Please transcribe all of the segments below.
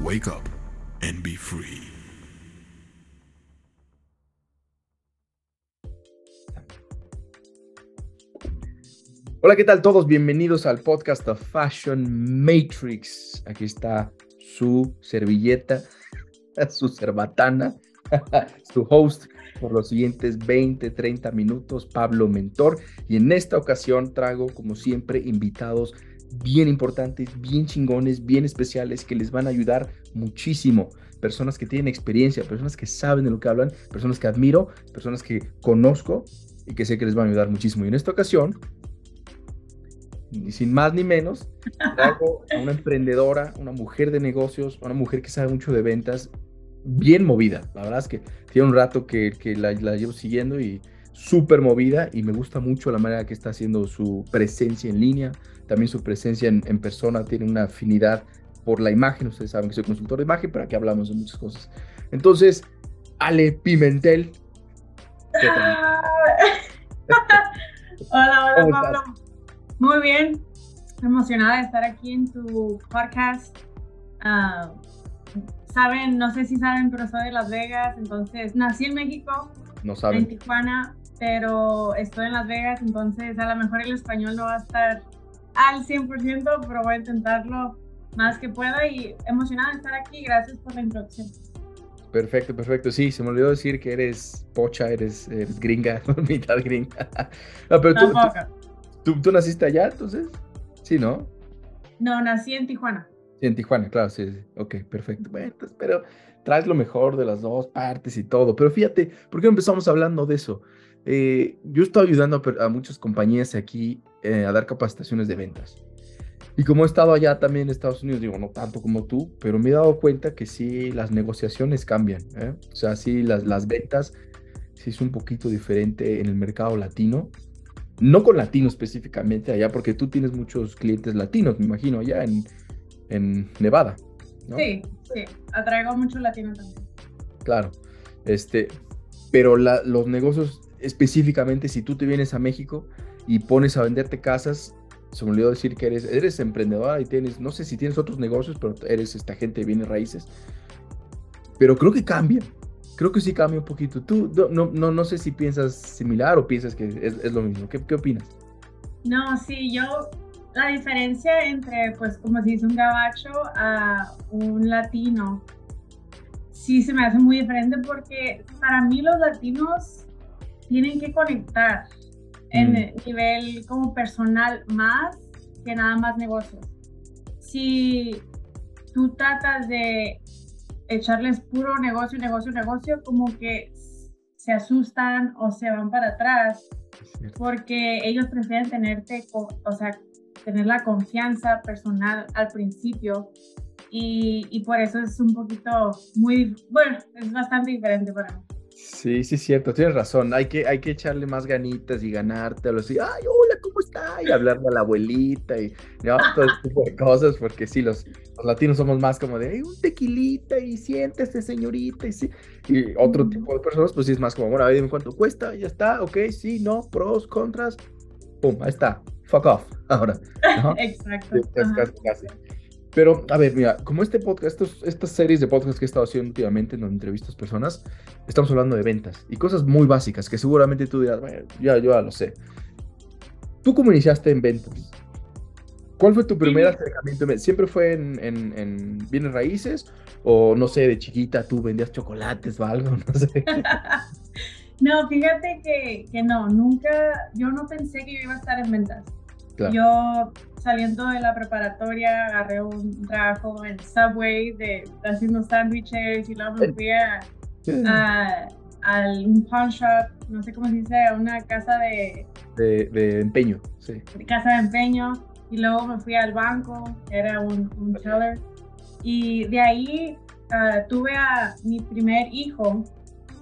Wake up and be free. Hola, ¿qué tal todos? Bienvenidos al podcast The Fashion Matrix. Aquí está su servilleta, su cerbatana, su host por los siguientes 20, 30 minutos, Pablo Mentor. Y en esta ocasión traigo, como siempre, invitados bien importantes, bien chingones, bien especiales, que les van a ayudar muchísimo. Personas que tienen experiencia, personas que saben de lo que hablan, personas que admiro, personas que conozco y que sé que les van a ayudar muchísimo. Y en esta ocasión sin más ni menos, traigo a una emprendedora, una mujer de negocios, una mujer que sabe mucho de ventas, bien movida. La verdad es que tiene un rato que, que la, la, llevo siguiendo y súper movida y me gusta mucho la manera que está haciendo su presencia en línea, también su presencia en, en persona, tiene una afinidad por la imagen. Ustedes saben que soy consultor de imagen, pero aquí hablamos de muchas cosas. Entonces, Ale Pimentel. hola, hola, Pablo. Muy bien, emocionada de estar aquí en tu podcast. Uh, saben, no sé si saben, pero soy de Las Vegas, entonces nací en México, no saben. en Tijuana, pero estoy en Las Vegas, entonces a lo mejor el español no va a estar al 100%, pero voy a intentarlo más que pueda y emocionada de estar aquí. Gracias por la introducción. Perfecto, perfecto. Sí, se me olvidó decir que eres pocha, eres, eres gringa, mitad gringa. No, pero tú, tú, ¿Tú, ¿Tú, naciste allá entonces? Sí, ¿no? No, nací en Tijuana. Sí, en Tijuana, claro, sí, sí. Ok, perfecto. Bueno, entonces, pero traes lo mejor de las dos partes y todo. Pero fíjate, ¿por qué no empezamos hablando de eso? Eh, yo estoy ayudando a, a, muchas compañías aquí eh, a dar capacitaciones de ventas. Y como he estado allá también en Estados Unidos, digo, no tanto como tú, pero me he dado cuenta que sí, las negociaciones cambian. ¿eh? O sea, sí, las, las ventas, sí es un poquito diferente en el mercado latino no con latinos específicamente allá, porque tú tienes muchos clientes latinos, me imagino, allá en, en Nevada. ¿no? Sí, sí, atraigo mucho latino también. Claro, este, pero la, los negocios específicamente, si tú te vienes a México y pones a venderte casas, se me olvidó decir que eres, eres emprendedora y tienes, no sé si tienes otros negocios, pero eres esta gente de bienes raíces. Pero creo que cambian creo que sí cambia un poquito. Tú no, no, no sé si piensas similar o piensas que es, es lo mismo. ¿Qué, ¿Qué, opinas? No, sí, yo, la diferencia entre, pues, como se dice un gabacho a un latino, sí se me hace muy diferente porque para mí los latinos tienen que conectar en el nivel como personal más que nada más negocios. Si tú tratas de echarles puro negocio, negocio, negocio, como que se asustan o se van para atrás porque ellos prefieren tenerte, o sea, tener la confianza personal al principio y, y, por eso es un poquito muy, bueno, es bastante diferente para mí. Sí, sí, cierto, tienes razón. Hay que, hay que echarle más ganitas y ganártelo así. Ay, hola, ¿cómo está? Y hablarle a la abuelita y ¿no? todo este tipo de cosas, porque sí, los, los latinos somos más como de un tequilita y siéntese, señorita. Y sí. Y otro tipo de personas, pues sí es más como, bueno, a ver, dime cuánto cuesta, ya está, ok, sí, no, pros, contras. Pum, ahí está. Fuck off. Ahora. ¿no? Exacto. Casi, casi. Pero, a ver, mira, como este podcast, estos, estas series de podcast que he estado haciendo últimamente en donde entrevistas personas, estamos hablando de ventas y cosas muy básicas que seguramente tú dirás, bueno, ya, yo ya lo sé. ¿Tú cómo iniciaste en ventas? ¿Cuál fue tu primer sí. acercamiento? ¿Siempre fue en, en, en, bienes raíces? ¿O no sé, de chiquita tú vendías chocolates o algo? No sé. no, fíjate que, que no, nunca, yo no pensé que yo iba a estar en ventas. Claro. Yo saliendo de la preparatoria agarré un trabajo en Subway de haciendo sándwiches y luego me fui a, a, a, un pawn shop, no sé cómo se dice, a una casa de, de, de empeño, sí. De casa de empeño y luego me fui al banco, era un, un teller y de ahí ah, tuve a mi primer hijo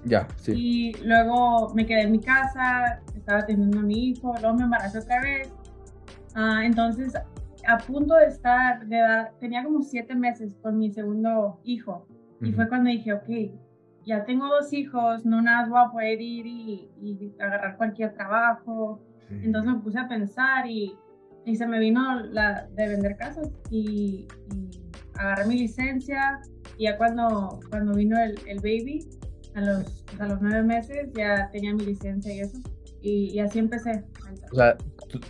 Ya, sí. y luego me quedé en mi casa, estaba teniendo a mi hijo, luego me embaracé otra vez. Ah, entonces, a punto de estar, de dar, tenía como siete meses con mi segundo hijo. Y Ujú. fue cuando dije, ok, ya tengo dos hijos, no nada voy a poder ir y, y agarrar cualquier trabajo. Sí. Entonces me puse a pensar y, y se me vino la de vender casas y, y agarré mi licencia y ya cuando, cuando vino el, el baby, a los, a los nueve meses ya tenía mi licencia y eso. Y, y así empecé. O sea,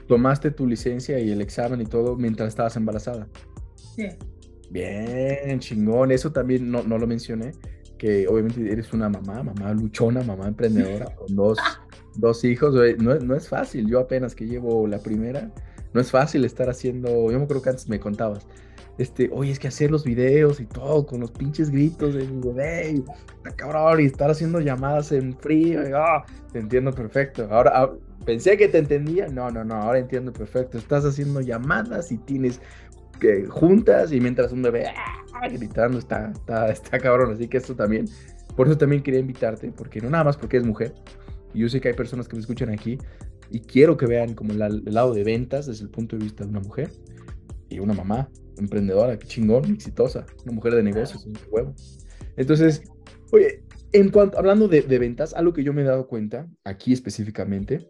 tomaste tu licencia y el examen y todo mientras estabas embarazada. Sí, Bien, chingón. Eso también no, no lo mencioné, que obviamente eres una mamá, mamá luchona, mamá emprendedora, con dos, dos hijos. No, es- no es fácil. Yo apenas que llevo la primera, no es fácil estar haciendo, yo me creo que antes me contabas, este, oye, es que hacer los videos y todo con los pinches gritos de mi bebé, está cabrón, y estar haciendo llamadas en frío, y, ah, te entiendo perfecto. Ahora, ah, pensé que te entendía, no, no, no, ahora entiendo perfecto. Estás haciendo llamadas y tienes que juntas y mientras un bebé ¡ah! gritando está, está, está cabrón, así que esto también, por eso también quería invitarte, porque no nada más porque es mujer, yo sé que hay personas que me escuchan aquí y quiero que vean como la- el lado de ventas desde el punto de vista de una mujer y una mamá emprendedora, qué chingón, exitosa, una mujer de negocios, un huevo. Entonces, oye, en cuanto, hablando de, de ventas, algo que yo me he dado cuenta aquí específicamente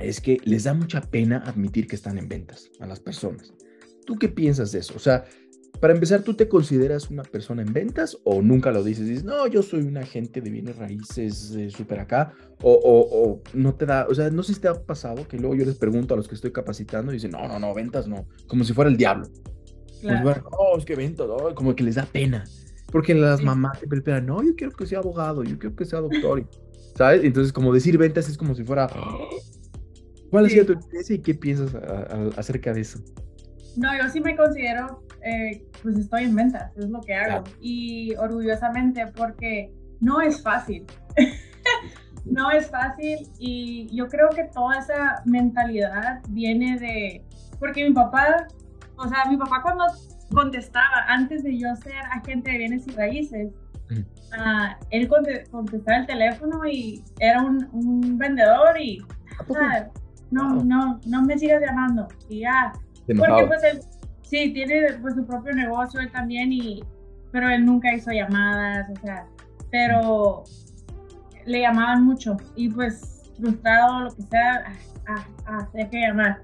es que les da mucha pena admitir que están en ventas a las personas. ¿Tú qué piensas de eso? O sea, para empezar, ¿tú te consideras una persona en ventas o nunca lo dices? Dices, no, yo soy un agente de bienes raíces eh, súper acá. O, o- o no te da, o sea, no sé si te ha pasado que luego yo les pregunto a los que estoy capacitando y dicen, no, no, no, ventas no, como si fuera el diablo. Si claro. fuera, no, es que ventas, no", como que les da pena. Porque las Sí. mamás siempre esperan, no, yo quiero que sea abogado, yo quiero que sea doctor. ¿Sabes? Entonces, como decir ventas es como si fuera. ¿Cuál ha sido Sí. tu experiencia y qué piensas a- a- acerca de eso? No, yo sí me considero, eh, pues estoy en ventas, es lo que hago. Claro. Y orgullosamente porque no es fácil. no es fácil y yo creo que toda esa mentalidad viene de, porque mi papá, o sea, mi papá cuando contestaba, antes de yo ser agente de bienes y raíces, ah, él conte- contestaba el teléfono y era un, un vendedor y, ¿A ah, no, Wow. no, no me sigas llamando. Y ya, porque pues él, sí, tiene pues su propio negocio él también y, pero él nunca hizo llamadas, o sea, pero le llamaban mucho y pues frustrado, lo que sea, ah, ah, hay que llamar.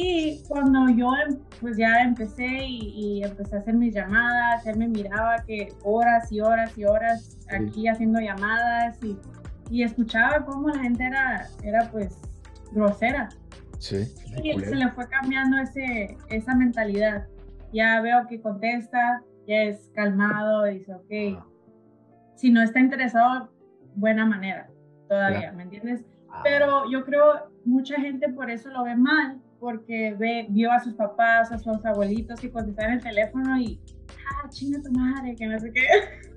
Y cuando yo em- pues ya empecé y, y empecé a hacer mis llamadas, él me miraba que horas y horas y horas aquí haciendo llamadas y, y escuchaba cómo la gente era, era pues grosera. Sí. Y se le fue cambiando ese, esa mentalidad. Ya veo que contesta, ya es calmado, dice, ok, si no está interesado, buena manera todavía, Claro. ¿me entiendes? Ah, Pero yo creo mucha gente por eso lo ve mal, porque ve, vio a sus papás, a sus abuelitos que contestaban el teléfono y, ah, chinga tu madre, que no sé qué.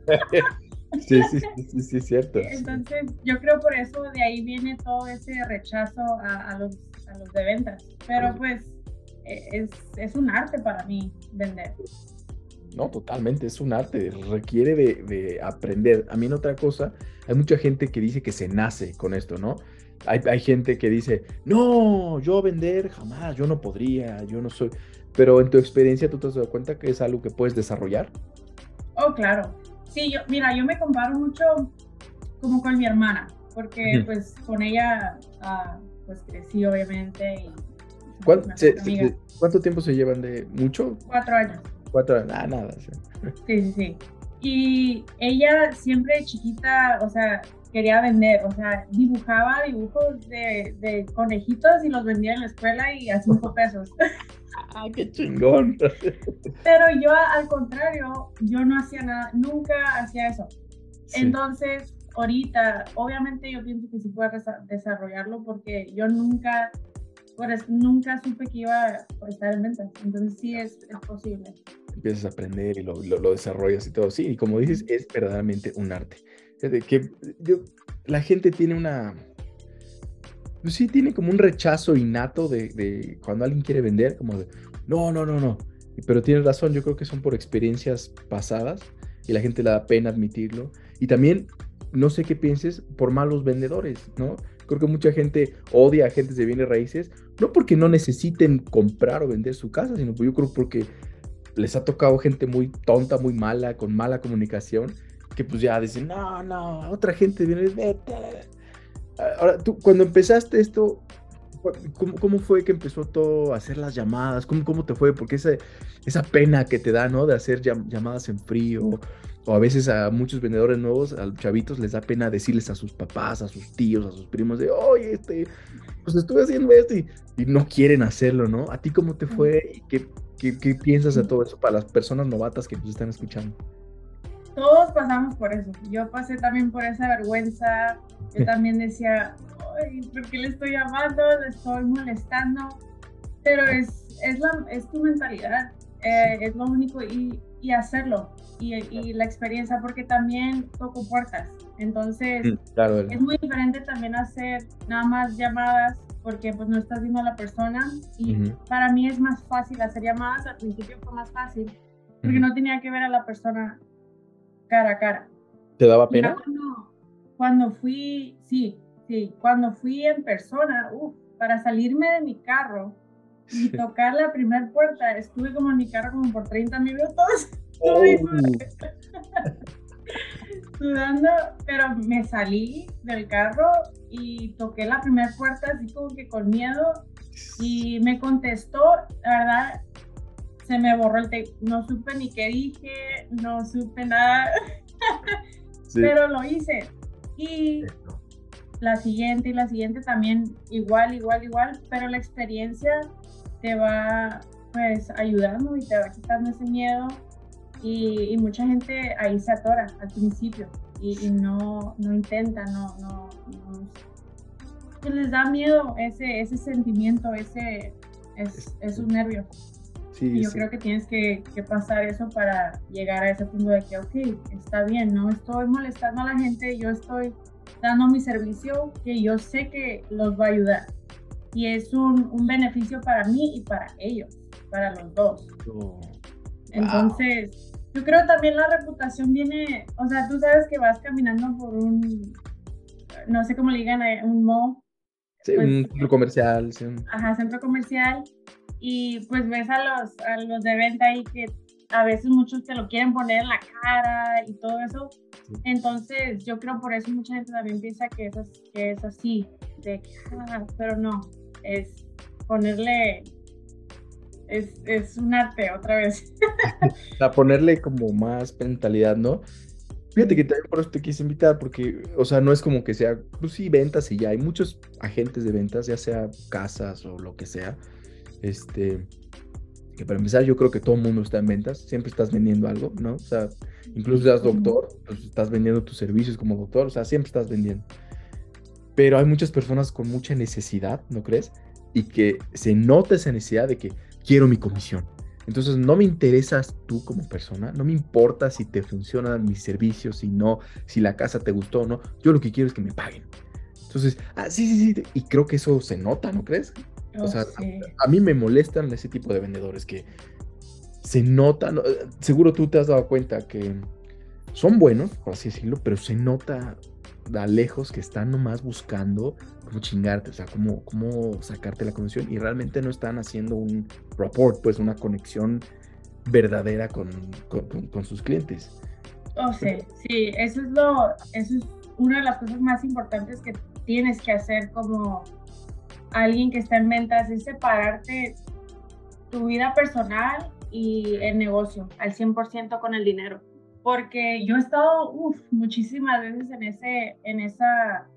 Sí, sí, sí, sí, cierto. Entonces, yo creo por eso de ahí viene todo ese rechazo a, a los, a los de ventas. Pero pues e- es, es un arte para mí vender. No, totalmente, es un arte, requiere de, de aprender. A mí en otra cosa, hay mucha gente que dice que se nace con esto, ¿no? Hay, hay gente que dice, no, yo vender jamás, yo no podría, yo no soy. Pero en tu experiencia, ¿tú te has dado cuenta que es algo que puedes desarrollar? Oh, claro. Sí, yo, mira, yo me comparo mucho como con mi hermana, porque pues con ella ah, pues crecí obviamente y somos ¿Cuán- mejores se- se- amigas. ¿Cuánto tiempo se llevan de mucho? Cuatro años. Cuatro años. Ah, nada. sí. Sí, sí, sí. Y ella siempre chiquita, o sea, quería vender, o sea, dibujaba dibujos de, de conejitos y los vendía en la escuela y a cinco pesos. Ah, qué chingón. Pero yo, al contrario, yo no hacía nada, nunca hacía eso. Sí. Entonces, ahorita, obviamente yo pienso que sí puedo desa- desarrollarlo porque yo nunca, por eso, nunca supe que iba a estar en ventas. Entonces, sí es, es posible. empiezas a aprender y lo, lo- lo desarrollas y todo. Sí, y como dices, es verdaderamente un arte. Fíjate que yo, la gente tiene una... Pues sí, tiene como un rechazo innato de, de cuando alguien quiere vender, como de, no, no, no, no. Pero tienes razón, yo creo que son por experiencias pasadas y la gente le da pena admitirlo. Y también, no sé qué pienses, por malos vendedores, ¿no? Creo que mucha gente odia a agentes de bienes raíces, no porque no necesiten comprar o vender su casa, sino yo creo porque les ha tocado gente muy tonta, muy mala, con mala comunicación, que pues ya dicen, no, no, otra gente viene, vete. Ahora, tú, cuando empezaste esto, ¿cómo, cómo fue que empezó todo a hacer las llamadas? ¿Cómo, cómo te fue? Porque esa, esa pena que te da, ¿no? De hacer llamadas en frío, o a veces a muchos vendedores nuevos, a los chavitos, les da pena decirles a sus papás, a sus tíos, a sus primos, de, oye, este, pues estuve haciendo esto y, y no quieren hacerlo, ¿no? ¿A ti cómo te fue? ¿Y qué, qué, qué piensas de todo eso para las personas novatas que nos están escuchando? Todos pasamos por eso. Yo pasé también por esa vergüenza. Yo también decía, Ay, ¿por qué le estoy llamando? Le estoy molestando. Pero es, es, la, es tu mentalidad. Eh, es lo único y, y hacerlo. Y, y, la experiencia, porque también toco puertas. Entonces, Claro, es muy diferente también hacer nada más llamadas porque pues no estás viendo a la persona y Ujú. para mí es más fácil hacer llamadas, al principio fue más fácil porque Ujú. no tenía que ver a la persona cara a cara. ¿te daba pena? Cuando, cuando fui, sí, sí, cuando fui en persona, para salirme de mi carro y tocar la primera puerta, estuve como en mi carro como por 30 minutos. Oh, sudando, pero me salí del carro y toqué la primera puerta así como que con miedo y me contestó, la verdad, se me borró el tape, no supe ni qué dije, no supe nada, sí. pero lo hice. Y la siguiente y la siguiente también igual, igual, igual, pero la experiencia te va pues ayudando y te va quitando ese miedo y, y mucha gente ahí se atora al principio y, y no, no intenta, no, no, no- les da miedo ese, ese sentimiento, ese, es, esos nervios. Sí, Y yo sí. creo que tienes que, que pasar eso para llegar a ese punto de que, ok, está bien, no estoy molestando a la gente, yo estoy dando mi servicio que yo sé que los va a ayudar. Y es un, un beneficio para mí y para ellos, para los dos. Oh, Entonces, yo creo también la reputación viene, o sea, tú sabes que vas caminando por un, no sé cómo le digan, eh, un mall, sí, pues- un centro comercial, sí, ajá, centro comercial, y pues ves a los, a los de venta ahí que a veces muchos te lo quieren poner en la cara y todo eso. Sí. Entonces, yo creo por eso mucha gente también piensa que es, que es así, de "Ah", pero no, es ponerle, es, es un arte otra vez. a ponerle como más mentalidad, ¿no? Fíjate que también por eso te quise invitar, porque, o sea, no es como que sea, pues sí, ventas y ya, hay muchos agentes de ventas, ya sea casas o lo que sea, este, que para empezar yo creo que todo el mundo está en ventas, siempre estás vendiendo algo, ¿no? O sea, incluso seas doctor, pues estás vendiendo tus servicios como doctor, o sea, siempre estás vendiendo. Pero hay muchas personas con mucha necesidad, ¿no crees? Y que se nota esa necesidad de que quiero mi comisión. Entonces no me interesas tú como persona, no me importa si te funcionan mis servicios, si no, si la casa te gustó o no. Yo lo que quiero es que me paguen. Entonces, ah, sí, sí, sí, y creo que eso se nota, ¿no crees? O sea, sí. A mí me molestan ese tipo de vendedores que se nota, no, eh, seguro tú te has dado cuenta que son buenos, por así decirlo, pero se nota a lejos que están nomás buscando cómo chingarte, o sea, cómo, cómo sacarte la comisión y realmente no están haciendo un rapport, pues una conexión verdadera con, con- con- con sus clientes. Oh, sí, sí, eso es lo, eso es una de las cosas más importantes que tienes que hacer como alguien que está en ventas, es separarte tu vida personal y el negocio al 100% con el dinero. Porque yo he estado uf, muchísimas veces en, ese, en esa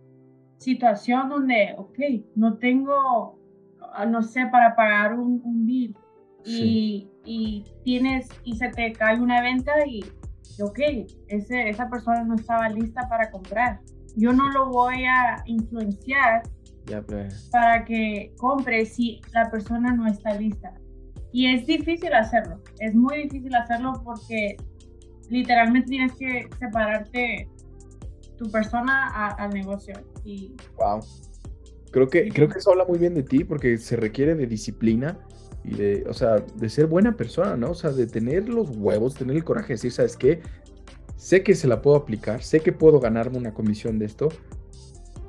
situación donde, ok, no tengo, no sé, para pagar un, un bill y, y tienes, y se te cae una venta y, ok, ese, esa persona no estaba lista para comprar. Yo no lo voy a influenciar Ya, pues, para que compre si la persona no está lista. Y es difícil hacerlo, es muy difícil hacerlo porque literalmente tienes que separarte tu persona a- al negocio. Y wow. Creo que, creo que eso habla muy bien de ti porque se requiere de disciplina y de, o sea, de ser buena persona, ¿no? O sea, de tener los huevos, tener el coraje de decir, ¿sabes qué? sé que se la puedo aplicar, sé que puedo ganarme una comisión de esto,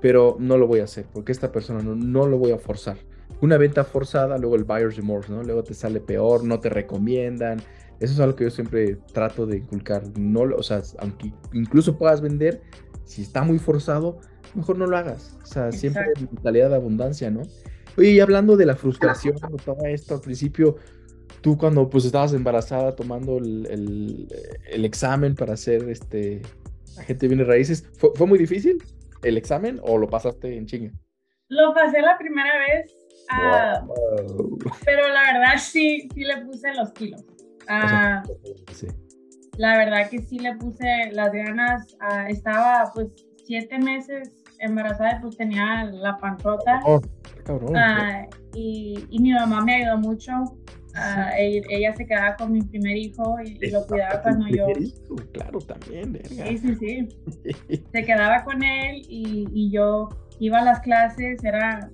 pero no lo voy a hacer porque esta persona no, no lo voy a forzar. Una venta forzada, luego el buyer's remorse, ¿no? Luego te sale peor, no te recomiendan. Eso es algo que yo siempre trato de inculcar. No, o sea, aunque incluso puedas vender, si está muy forzado, mejor no lo hagas. O sea, siempre mentalidad de abundancia, ¿no? Oye, y hablando de la frustración, todo esto al principio, tú cuando pues estabas embarazada tomando el, examen para ser este agente de bienes raíces, ¿fue, muy difícil el examen o lo pasaste en chinga? Lo pasé la primera vez, ah, pero la verdad sí, sí le puse los kilos. Ah, la verdad que sí le puse las ganas. Ah, estaba pues siete meses embarazada y pues tenía la panzota. Oh, cabrón. y, y mi mamá me ayudó mucho Ah, ella, se quedaba con mi primer hijo y, lo cuidaba cuando yo. claro, también, verga. Sí, sí, sí. se quedaba con él y, y, yo iba a las clases, era,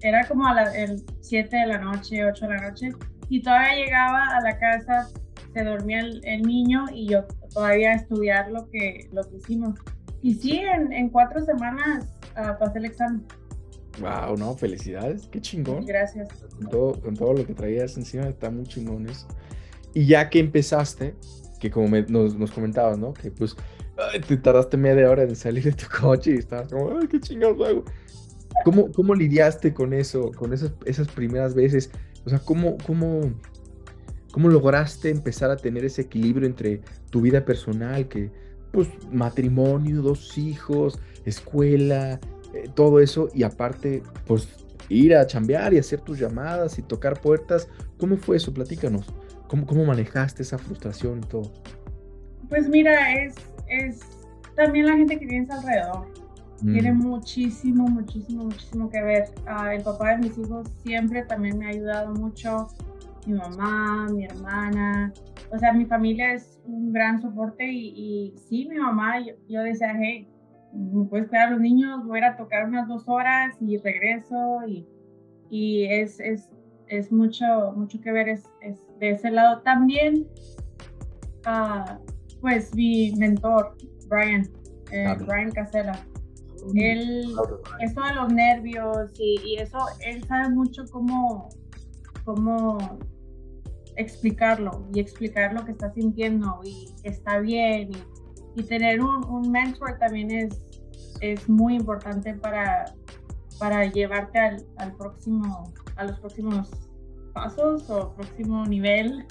era como a las 7 de la noche, 8 de la noche, y todavía llegaba a la casa, se dormía el, niño y yo todavía estudiar lo que, lo que hicimos. Y sí, en, en cuatro semanas uh, pasé el examen. Wow, no, felicidades, qué chingón. Gracias. Con todo, con todo lo que traías encima, está muy chingón eso. Y ya que empezaste, que como nos, nos, comentabas, ¿no? Que pues te tardaste media hora en salir de tu coche y estabas como, ay, qué chingados hago. ¿Cómo, ¿Cómo lidiaste con eso, con esas, esas primeras veces? O sea, ¿cómo, cómo, ¿cómo lograste empezar a tener ese equilibrio entre tu vida personal, que pues matrimonio, dos hijos, escuela, eh, todo eso y aparte, pues ir a chambear y hacer tus llamadas y tocar puertas. ¿Cómo fue eso? Platícanos. ¿Cómo, cómo manejaste esa frustración y todo? Pues mira, es, es también la gente que tienes alrededor. Tiene mm. muchísimo, muchísimo, muchísimo que ver. Ah, el papá de mis hijos siempre también me ha ayudado mucho. Mi mamá, mi hermana. O sea, mi familia es un gran soporte y, y sí, mi mamá, yo, yo decía, hey, me puedes cuidar a los niños, voy a, tocar unas dos horas y regreso y, y es, es, es, mucho, mucho que ver es, de ese lado. También, uh, pues mi mentor, Brian, eh, Brian Casella, él, eso de los nervios y, y, eso, él sabe mucho cómo, cómo explicarlo y explicar lo que está sintiendo y que está bien y y tener un, un mentor también es, es muy importante para, para llevarte al, al, próximo, a los próximos pasos o próximo nivel.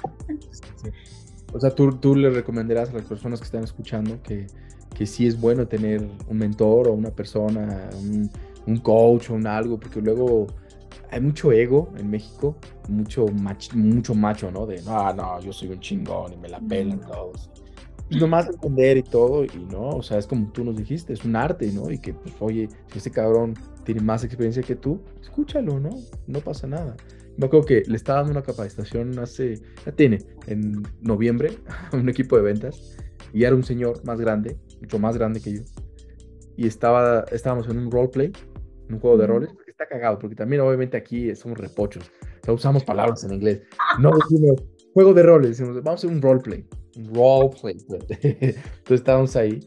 O sea, ¿tú, tú le recomendarás a las personas que están escuchando que, que sí es bueno tener un mentor o una persona, un, un coach o un algo, porque luego hay mucho ego en México, mucho, mucho macho, ¿no? De, no, no, yo soy un chingón y me la pelan todos nomás entender y todo, y no, o sea, es como tú nos dijiste, es un arte, ¿no? Y que, pues, oye, si ese cabrón tiene más experiencia que tú, escúchalo, ¿no? No pasa nada. Me acuerdo que le estaba dando una capacitación hace, ya tiene, en noviembre, a un equipo de ventas, y era un señor más grande, mucho más grande que yo, y estaba, estábamos en un roleplay, en un juego de roles, está cagado, porque también obviamente aquí somos repochos, o sea, usamos palabras en inglés, no decimos juego de roles, decimos, vamos a hacer un roleplay roleplay. Entonces estábamos ahí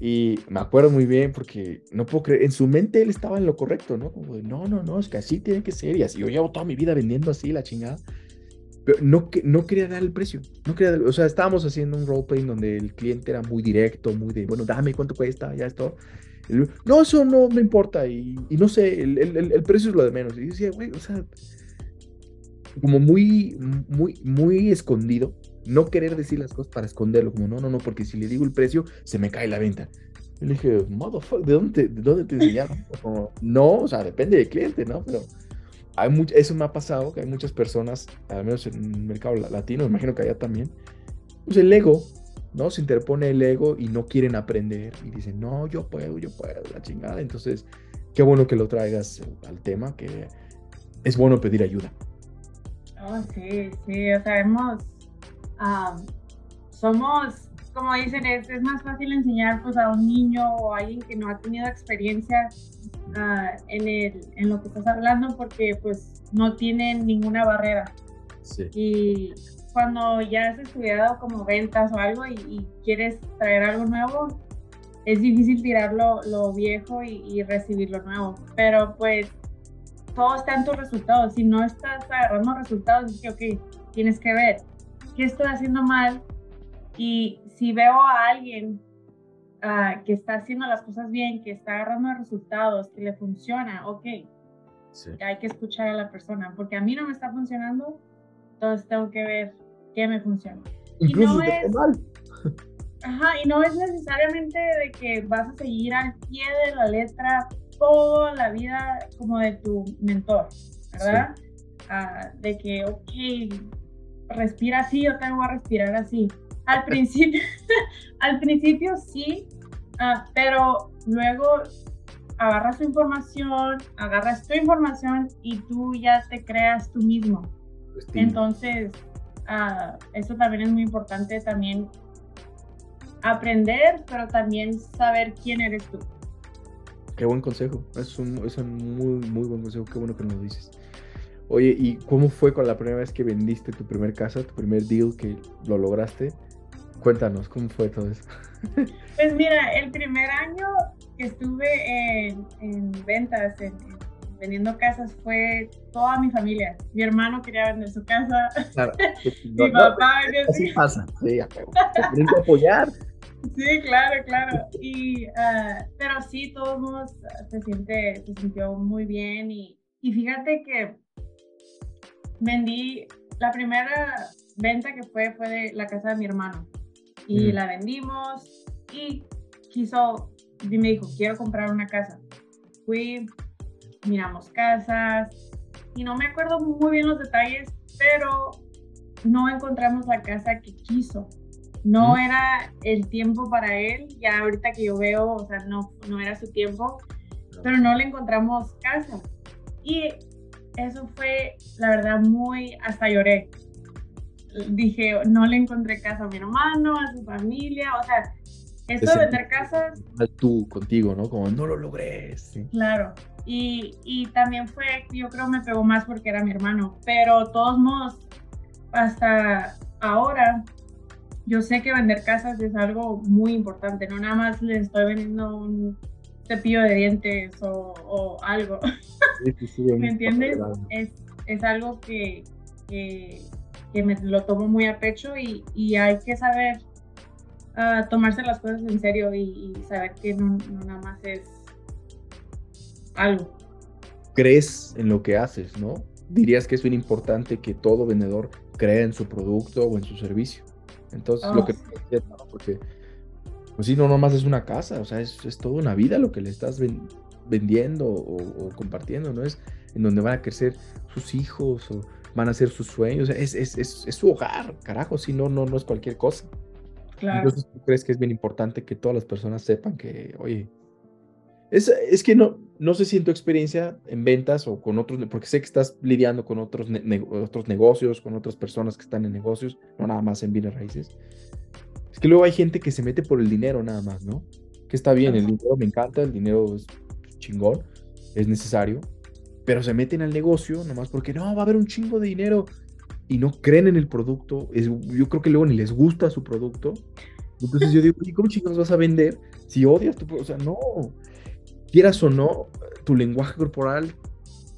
y me acuerdo muy bien porque no puedo creer, en su mente él estaba en lo correcto, ¿no? Como de, no, no, no, es que así tiene que ser y así. Yo llevo toda mi vida vendiendo así la chingada. Pero no, no quería dar el precio. No quería o sea, estábamos haciendo un roleplay donde el cliente era muy directo, muy de, bueno, dame cuánto cuesta, ya esto. No, eso no me importa y, y no sé, el, el, el, precio es lo de menos. Y decía, güey, o sea, como muy, muy, muy escondido no querer decir las cosas para esconderlo, como no, no, no, porque si le digo el precio, se me cae la venta. Y le dije, motherfucker, ¿de dónde te, de dónde te enseñaron? no, o sea, depende del cliente, ¿no? Pero hay mucho, eso me ha pasado, que hay muchas personas, al menos en el mercado latino, me imagino que allá también, pues el ego, ¿no? Se interpone el ego y no quieren aprender y dicen, no, yo puedo, yo puedo, la chingada. Entonces, qué bueno que lo traigas al tema, que es bueno pedir ayuda. Oh, sí, sí, o sea, hemos somos, como dicen, es, es, más fácil enseñar pues, a un niño o a alguien que no ha tenido experiencia ah, en, el, en lo que estás hablando porque pues no tienen ninguna barrera. Sí. Y cuando ya has estudiado como ventas o algo y, quieres traer algo nuevo, es difícil tirar lo, viejo y, recibir lo nuevo. Pero pues todo está en tus resultados. Si no estás agarrando resultados, es que, ok, tienes que ver qué estoy haciendo mal. Y si veo a alguien ah, que está haciendo las cosas bien, que está agarrando resultados, que le funciona, ok, hay que escuchar a la persona, porque a mí no me está funcionando, entonces tengo que ver qué me funciona. Incluso y no es, Ajá, y no es necesariamente de que vas a seguir al pie de la letra toda la vida como de tu mentor, ¿verdad? Ah, de que, ok, respira así, yo tengo que respirar así. Al principio, al principio sí, uh, pero luego agarras tu información, agarras tu información y tú ya te creas tú mismo. Entonces, uh, eso también es muy importante también aprender, pero también saber quién eres tú. Qué buen consejo, es un, es un muy, muy buen consejo, qué bueno que nos dices. Oye, ¿y cómo fue con la primera vez que vendiste tu primer casa, tu primer deal que lo lograste? Cuéntanos, ¿cómo fue todo eso? Pues mira, el primer año que estuve en, ventas, vendiendo casas, fue toda mi familia. Mi hermano quería vender su casa. Claro. mi papá. así pasa. Sí, que apoyar. Sí, claro, claro. Y, uh, pero sí, todos se, siente, se sintió muy bien. Y, y fíjate que vendí, la primera venta que fue fue de la casa de mi hermano. Y la vendimos y quiso y me dijo, quiero comprar una casa. Fui, miramos casas y no me acuerdo muy bien los detalles, pero no encontramos la casa que quiso. No era el tiempo para él, ya ahorita que yo veo, o sea, no, no era su tiempo, pero no le encontramos casa. Y eso fue, la verdad, muy, hasta lloré. Dije, no le encontré casa a mi hermano, a su familia, o sea, esto de vender casas. Tú contigo, ¿no? Como no lo logré. Claro. Y, y, también fue, yo creo me pegó más porque era mi hermano. Pero de todos modos, hasta ahora, yo sé que vender casas es algo muy importante. No nada más le estoy vendiendo un cepillo de dientes o, o algo. ¿Me entiendes? Es, es, algo que, que, que, me lo tomo muy a pecho y, y hay que saber tomarse las cosas en serio y, saber que no, nada más es algo. Crees en lo que haces, ¿no? Dirías que es bien importante que todo vendedor crea en su producto o en su servicio. Entonces, lo que oh, porque pues sí, no nomás es una casa, o sea, es, es toda una vida lo que le estás vendiendo o, compartiendo, ¿no? Es en donde van a crecer sus hijos o van a ser sus sueños, es, es, es, su hogar, carajo, si no, no, no es cualquier cosa. Entonces, ¿tú crees que es bien importante que todas las personas sepan que, oye, es, es que no, no sé si en tu experiencia en ventas o con otros, porque sé que estás lidiando con otros, otros negocios, con otras personas que están en negocios, no nada más en bienes raíces. Es que luego hay gente que se mete por el dinero nada más, ¿no? Que está bien, el dinero me encanta, el dinero es chingón, es necesario, pero se meten al negocio nomás porque no, va a haber un chingo de dinero y no creen en el producto, es, yo creo que luego ni les gusta su producto. Entonces yo digo, ¿y cómo chicos vas a vender si odias tu producto? O sea, no, quieras o no, tu lenguaje corporal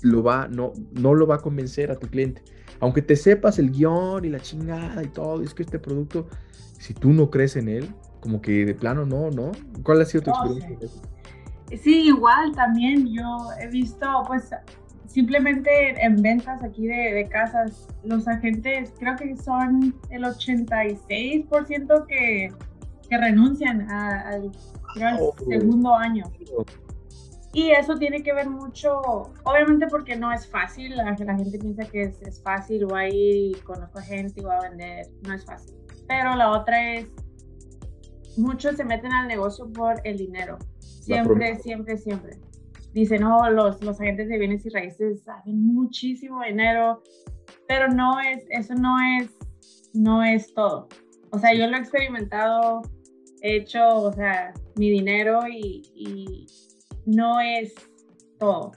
lo va, no, no lo va a convencer a tu cliente. Aunque te sepas el guion y la chingada y todo, es que este producto, si tú no crees en él, como que de plano no, ¿no? ¿Cuál ha sido tu experiencia? sí, igual también yo he visto, pues simplemente en ventas aquí de, casas, los agentes creo que son el 86% que, que renuncian al, oh. segundo año. Y eso tiene que ver mucho, obviamente porque no es fácil, la, la gente piensa que es, es, fácil, voy a ir y conozco a gente y voy a vender, no es fácil. Pero la otra es, muchos se meten al negocio por el dinero, siempre, siempre, siempre dicen, no, los, los agentes de bienes y raíces hacen muchísimo dinero, pero no es, eso no es, no es todo. O sea, yo lo he experimentado, he hecho, o sea, mi dinero y, y no es todo.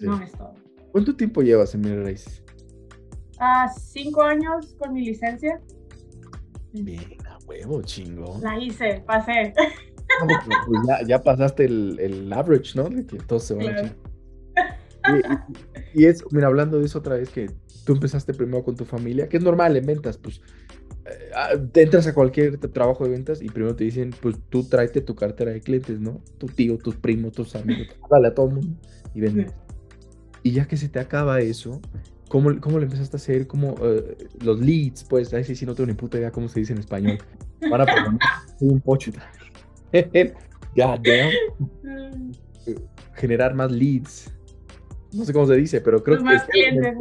No es todo. ¿Cuánto tiempo llevas en bienes raíces? a cinco años con mi licencia. Bien, a huevo, chingo. La hice, pasé. pues ya, ya, pasaste el, el, average, ¿no? De que todos se van a y, y, es, mira, hablando de eso otra vez, que tú empezaste primero con tu familia, que es normal en ventas, pues eh, ah, te entras a cualquier trabajo de ventas y primero te dicen, pues tú tráete tu cartera de clientes, ¿no? Tu tío, tus primos, tus amigos, dale a todo el mundo y vendes. Y ya que se te acaba eso, ¿cómo, cómo lo empezaste a hacer? ¿Cómo, eh, los leads, pues, ahí sí, sí no tengo ni puta idea cómo se dice en español. Para poner un pocho. God damn. Generar más leads. No sé cómo se dice, pero creo que... Más clientes.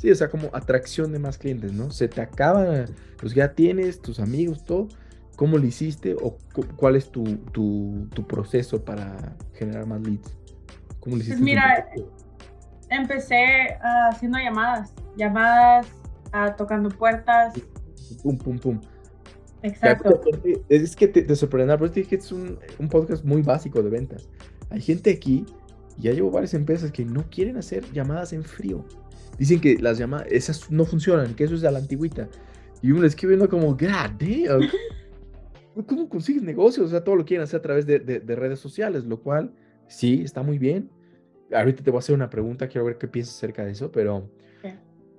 Sí, o sea, como atracción de más clientes, ¿no? Se te acaba, pues ya tienes tus amigos, todo. ¿Cómo lo hiciste o cuál es tu, tu, tu proceso para generar más leads? ¿Cómo lo hiciste? Pues mira, empecé uh, haciendo llamadas, llamadas, uh, tocando puertas. Pum, pum, pum. Exacto. Es que te, te sorprenderá, pero es que es un, un, podcast muy básico de ventas. Hay gente aquí, ya llevo varias empresas que no quieren hacer llamadas en frío. Dicen que las llamadas, esas no funcionan, que eso es de la antigüita. Y uno les queda viendo como, God damn, ¿cómo consigues negocios? O sea, todo lo quieren hacer a través de, de, de redes sociales, lo cual sí, está muy bien. Ahorita te voy a hacer una pregunta, quiero ver qué piensas acerca de eso, pero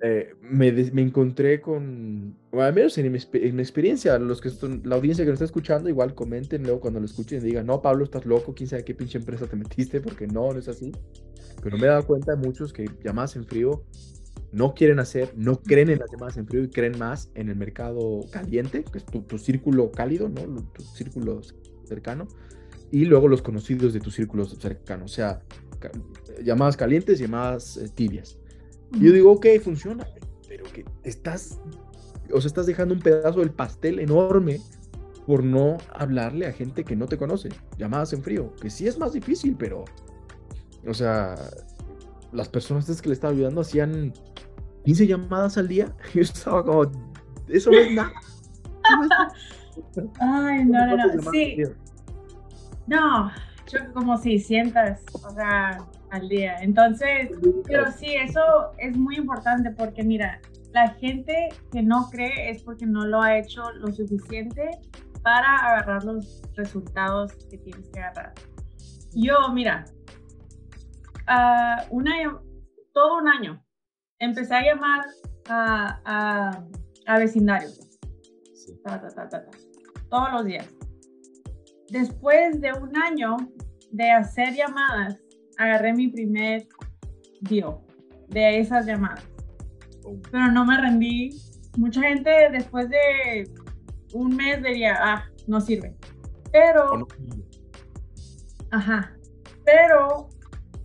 eh, me, me, encontré con, bueno, al menos en mi, en mi, experiencia, los que son, la audiencia que nos está escuchando, igual comenten luego cuando lo escuchen y digan, no, Pablo, estás loco, quién sabe qué pinche empresa te metiste, porque no, no es así. Pero me he dado cuenta de muchos que llamadas en frío no quieren hacer, no creen en las llamadas en frío y creen más en el mercado caliente, que es tu, tu círculo cálido, ¿no? Tu círculo cercano y luego los conocidos de tu círculo cercano, o sea, llamadas calientes, llamadas eh, tibias. Y yo digo, ok, funciona, pero que estás, o sea, estás dejando un pedazo del pastel enorme por no hablarle a gente que no te conoce, llamadas en frío, que sí es más difícil, pero, o sea, las personas que le estaba ayudando hacían 15 llamadas al día, y yo estaba como, eso no es nada. Ay, no, no, no, sí. No, yo como 600, o sea, al día. Entonces, pero sí, eso es muy importante porque mira, la gente que no cree es porque no lo ha hecho lo suficiente para agarrar los resultados que tienes que agarrar. Yo, mira, uh, un año, todo un año, empecé a llamar a, a, a vecindarios. todos los días Después de un año de hacer llamadas, agarré mi primer deal de esas llamadas. Pero no me rendí. Mucha gente después de un mes diría, ah, no sirve. Pero, ajá, pero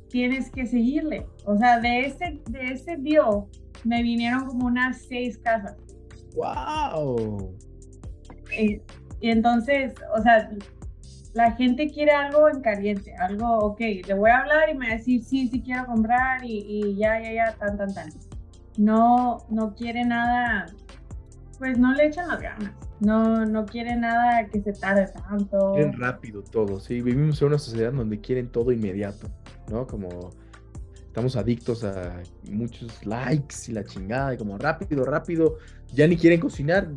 tienes que seguirle. O sea, de ese, de ese deal me vinieron como unas seis casas. ¡Wow! Y, y entonces, o sea, la gente quiere algo en caliente, algo, ok, le voy a hablar y me va a decir, sí, sí quiero comprar y, ya, ya, ya, tan, tan, tan. No, no quiere nada, pues no le echan las ganas. No, no quiere nada que se tarde tanto. Quieren rápido todo, sí. Vivimos en una sociedad donde quieren todo inmediato, ¿no? Como estamos adictos a muchos likes y la chingada, y como rápido, rápido. Ya ni quieren cocinar,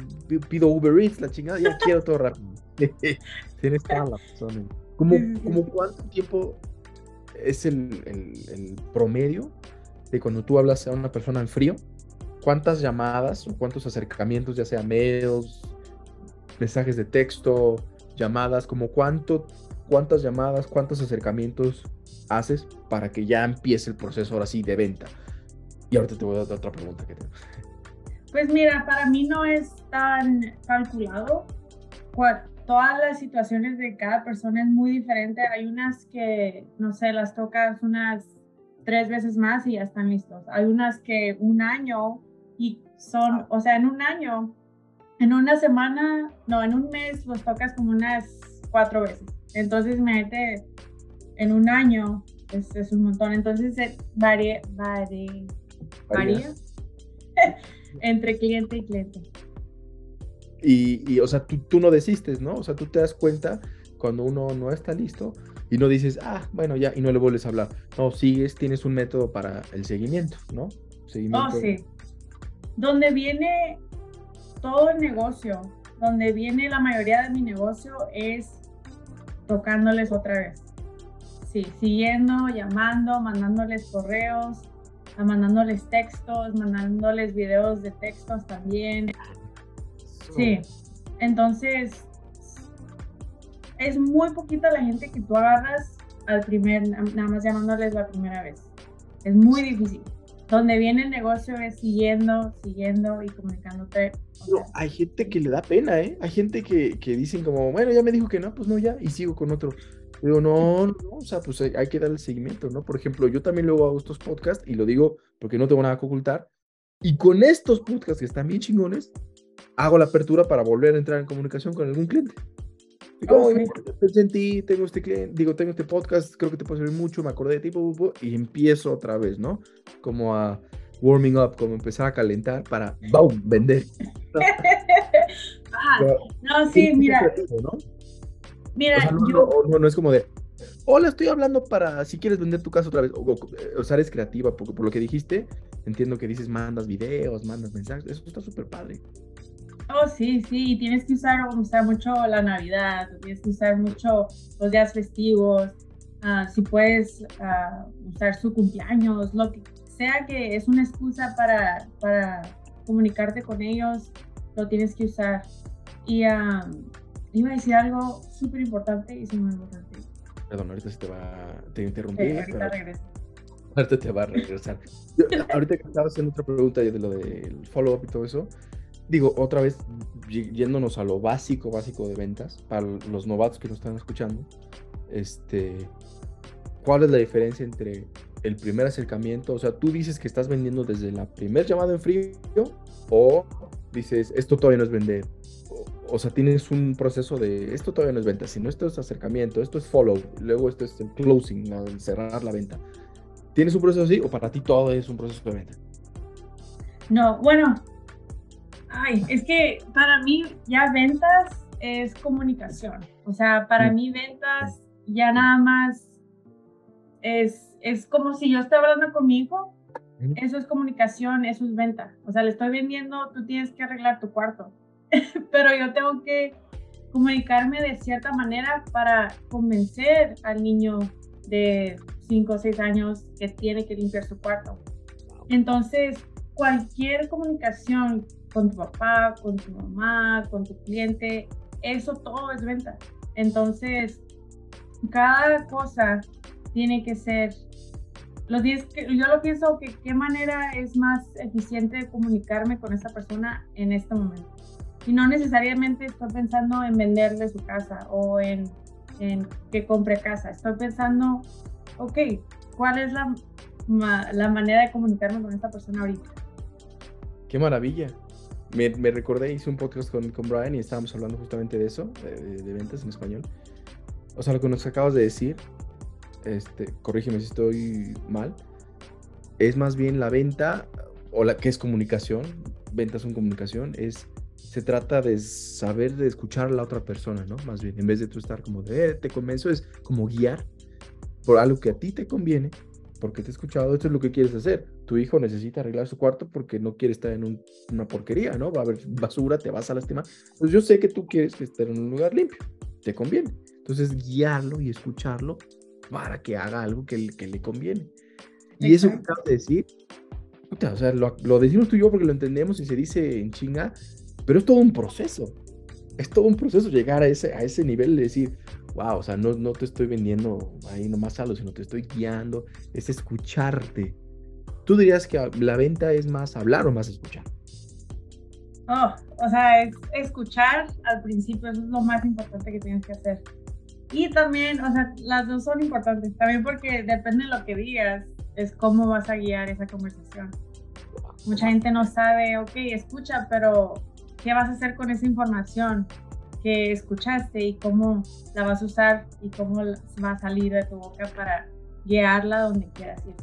pido Uber Eats, la chingada, ya quiero todo rápido. Tienes toda la razón. ¿Cómo, cuánto tiempo es el, el, promedio de cuando tú hablas a una persona en frío? ¿Cuántas llamadas o cuántos acercamientos, ya sea mails, mensajes de texto, llamadas, como cuánto, cuántas llamadas, cuántos acercamientos haces para que ya empiece el proceso ahora sí de venta? Y ahorita te voy a dar otra pregunta que tengo. Pues mira, para mí no es tan calculado todas las situaciones de cada persona es muy diferente. Hay unas que, no sé, las tocas unas tres veces más y ya están listos. Hay unas que un año y son, o sea, en un año, en una semana, no, en un mes los tocas como unas cuatro veces. Entonces, imagínate, en un año es, es un montón. Entonces, varía, varía, varía entre cliente y cliente. Y, o sea, tú, tú no desistes, ¿no? O sea, tú te das cuenta cuando uno no está listo y no dices, ah, bueno, ya, y no le vuelves a hablar. No, sigues, tienes un método para el seguimiento, ¿no? Seguimiento. Oh, sí. donde viene todo el negocio, donde viene la mayoría de mi negocio es tocándoles otra vez. Sí, siguiendo, llamando, mandándoles correos, mandándoles textos, mandándoles videos de textos también. Sí, entonces es muy poquita la gente que tú agarras al primer, nada más llamándoles la primera vez. Es muy difícil. Donde viene el negocio es siguiendo, siguiendo y comunicándote. hay gente que le da pena, ¿eh? Hay gente que, que dicen como, bueno, ya me dijo que no, pues no, ya, y sigo con otro. Digo, no, no, o sea, pues hay, que darle seguimiento, ¿no? Por ejemplo, yo también luego hago estos podcasts y lo digo porque no tengo nada que ocultar. Y con estos podcasts que están bien chingones, hago la apertura para volver a entrar en comunicación con algún cliente. Y como, pensé en ti, tengo este cliente, digo, tengo este podcast, creo que te puede servir mucho, me acordé de ti, y empiezo otra vez, ¿no? Como a warming up, como empezar a calentar para, ¡boom!, vender. ah, no, sí, mira. ¿no? Mira, no, yo... no, no, es como de, hola, estoy hablando para si quieres vender tu casa otra vez. O, sea, eres creativa, porque por lo que dijiste, entiendo que dices, mandas videos, mandas mensajes. Eso está súper padre. Oh, sí, sí, tienes que usar, usar mucho la Navidad, tienes que usar mucho los días festivos, uh, si puedes uh, usar su cumpleaños, lo que sea que es una excusa para, para comunicarte con ellos, lo tienes que usar. Y um, iba a decir algo súper importante y se me olvidó. Perdón, ahorita se te va, te interrumpí. Sí, ahorita regresa. Ahorita te va a regresar. ahorita que estaba haciendo otra pregunta de lo del follow-up y todo eso, digo, otra vez, yéndonos a lo básico, básico de ventas, para los novatos que nos están escuchando, este, ¿cuál es la diferencia entre el primer acercamiento? O sea, tú dices que estás vendiendo desde la primer llamada en frío o dices, esto todavía no es vender o sea, tienes un proceso de esto todavía no es venta, sino esto es acercamiento, esto es follow, luego esto es el closing, el cerrar la venta. ¿Tienes un proceso así o para ti todo es un proceso de venta? No, bueno, ay, es que para mí ya ventas es comunicación. O sea, para mm. mí ventas ya nada más es, es como si yo estoy hablando conmigo. Eso es comunicación, eso es venta. O sea, le estoy vendiendo, tú tienes que arreglar tu cuarto pero yo tengo que comunicarme de cierta manera para convencer al niño de 5 o 6 años que tiene que limpiar su cuarto. Entonces, cualquier comunicación con tu papá, con tu mamá, con tu cliente, eso todo es venta. Entonces, cada cosa tiene que ser, yo lo pienso que qué manera es más eficiente de comunicarme con esa persona en este momento y no necesariamente estoy pensando en venderle su casa o en, en que compre casa. Estoy pensando, ok, ¿cuál es la, la manera de comunicarme con esta persona ahorita? Qué maravilla. Me, me recordé, hice un podcast con, con, Brian y estábamos hablando justamente de eso, de, de, ventas en español. O sea, lo que nos acabas de decir, este, corrígeme si estoy mal, es más bien la venta, o la que es comunicación, ventas son comunicación, es se trata de saber de escuchar a la otra persona, ¿no? Más bien, en vez de tú estar como de, eh, te convenzo, es como guiar por algo que a ti te conviene, porque te he escuchado, esto es lo que quieres hacer. Tu hijo necesita arreglar su cuarto porque no quiere estar en una porquería, ¿no? Va a haber basura, te vas a lastimar. Pues yo sé que tú quieres que esté en un lugar limpio, te conviene. Entonces, guiarlo y escucharlo para que haga algo que, que le conviene. Y eso que acabas de decir, o sea, lo, lo, decimos tú y yo porque lo entendemos y se dice en chinga, pero es todo un proceso. Es todo un proceso llegar a ese, a ese nivel de decir, wow, o sea, no, no te estoy vendiendo ahí nomás algo, sino te estoy guiando, es escucharte. ¿Tú dirías que la venta es más hablar o más escuchar? Oh, o sea, es escuchar al principio, eso es lo más importante que tienes que hacer. Y también, o sea, las dos son importantes, también porque depende de lo que digas, es cómo vas a guiar esa conversación. Mucha gente no sabe, ok, escucha, pero qué vas a hacer con esa información que escuchaste y cómo la vas a usar y cómo va a salir de tu boca para guiarla donde quieras ir.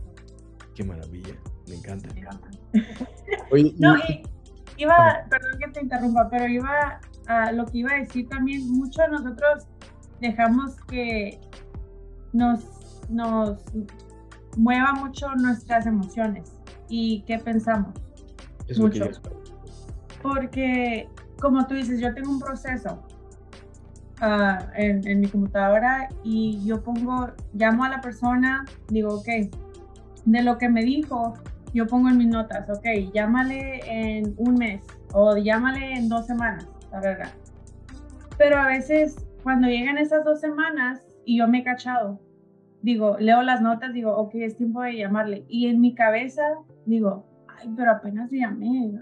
Qué maravilla, me encanta. no, iba, perdón que te interrumpa, pero iba a lo que iba a decir también, mucho de nosotros dejamos que nos, nos mueva mucho nuestras emociones y qué pensamos. Es lo que Porque, como tú dices, yo tengo un proceso ah, en, en mi computadora y yo pongo, llamo a la persona, digo, ok, de lo que me dijo, yo pongo en mis notas, ok, llámale en un mes o llámale en dos semanas, la verdad. Pero a veces, cuando llegan esas dos semanas y yo me he cachado, digo, leo las notas, digo, ok, es tiempo de llamarle. Y en mi cabeza, digo, ay, pero apenas llamé.